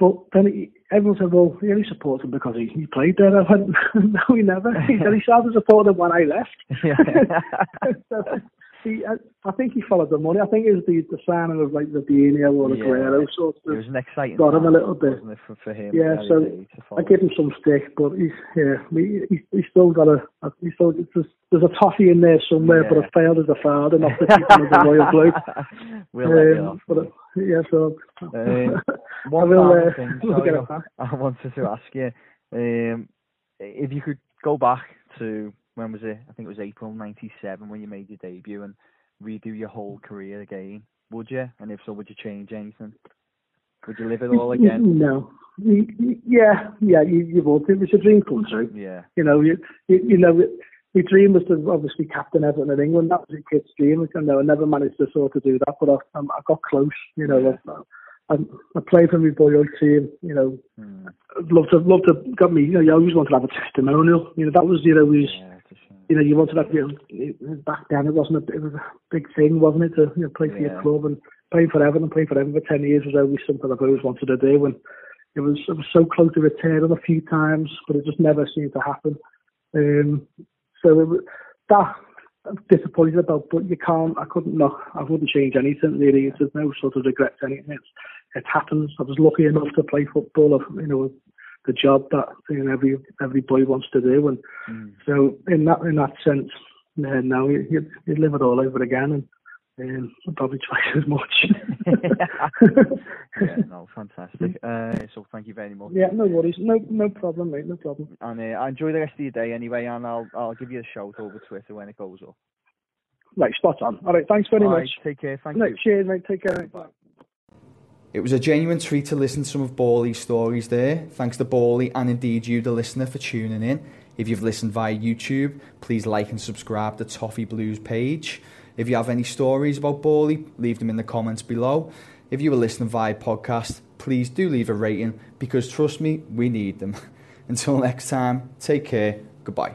but then he, everyone said, well, he only supports him because he, he played there. I went, no, he never. He said he started supporting him when I left. yeah. so, He, I, I think he followed the money. I think it was the, the signing of like the Dino or the Yeah. Guerrero sort It of. was an exciting got him a little bit. it, for, for him? Yeah, so his age to I give him some stick, but he's yeah, he, he, he's still got a. He's still there's, there's a toffee in there somewhere, but Yeah. I failed as a father, not to keep him as a royal bloke. we'll let you Um, off. but uh, yeah, so Um, I will. Uh, thing, sorry, I- I wanted to ask you, um, if you could go back to when was it? I think it was April '97 when you made your debut and redo your whole career again. Would you? And if so, would you change anything? Would you live it all again? No. Yeah, yeah, you, you would. It was a dream come true. Yeah. You know, you, you, you know, my dream was to obviously captain Everton in England. That was a kid's dream. You know, I never managed to sort of do that, but I, um, I got close. You know, Yeah. I, I, I played for my boyhood team. You know. I'd love to, love to got me. You know, you always wanted to have a testimonial. You know, that was, you know, was, Yeah, it's a shame. You know, you wanted to have, you know, back then it wasn't a, it was a big thing, wasn't it, to you know, play for Yeah. your club and playing for Everton, playing for Everton for ten years was always something I've always wanted to do. And it was, it was so close to returning a few times, but it just never seemed to happen. Um, so it, was- that I'm disappointed about, but you can't. I couldn't not. I wouldn't change anything really. There's no sort of regrets anything. It's, it happens. I was lucky enough to play football. Of you know the job that you know, every every boy wants to do, and Hmm. so in that in that sense, uh, now you you you live it all over again, and um, probably twice as much. yeah, no, fantastic. Uh, so thank you very much. yeah, no worries, no no problem, mate, no problem. And uh, I enjoy the rest of your day anyway, and I'll I'll give you a shout over Twitter when it goes up. Right, spot on. All right, thanks very All much. right, take care. Thank No, you. cheers, mate. Take care. Bye. It was a genuine treat to listen to some of Bally's stories there. Thanks to Bally and indeed you, the listener, for tuning in. If you've listened via YouTube, please like and subscribe to Toffee Blues page. If you have any stories about Bally, leave them in the comments below. If you were listening via podcast, please do leave a rating because trust me, we need them. Until next time, take care. Goodbye.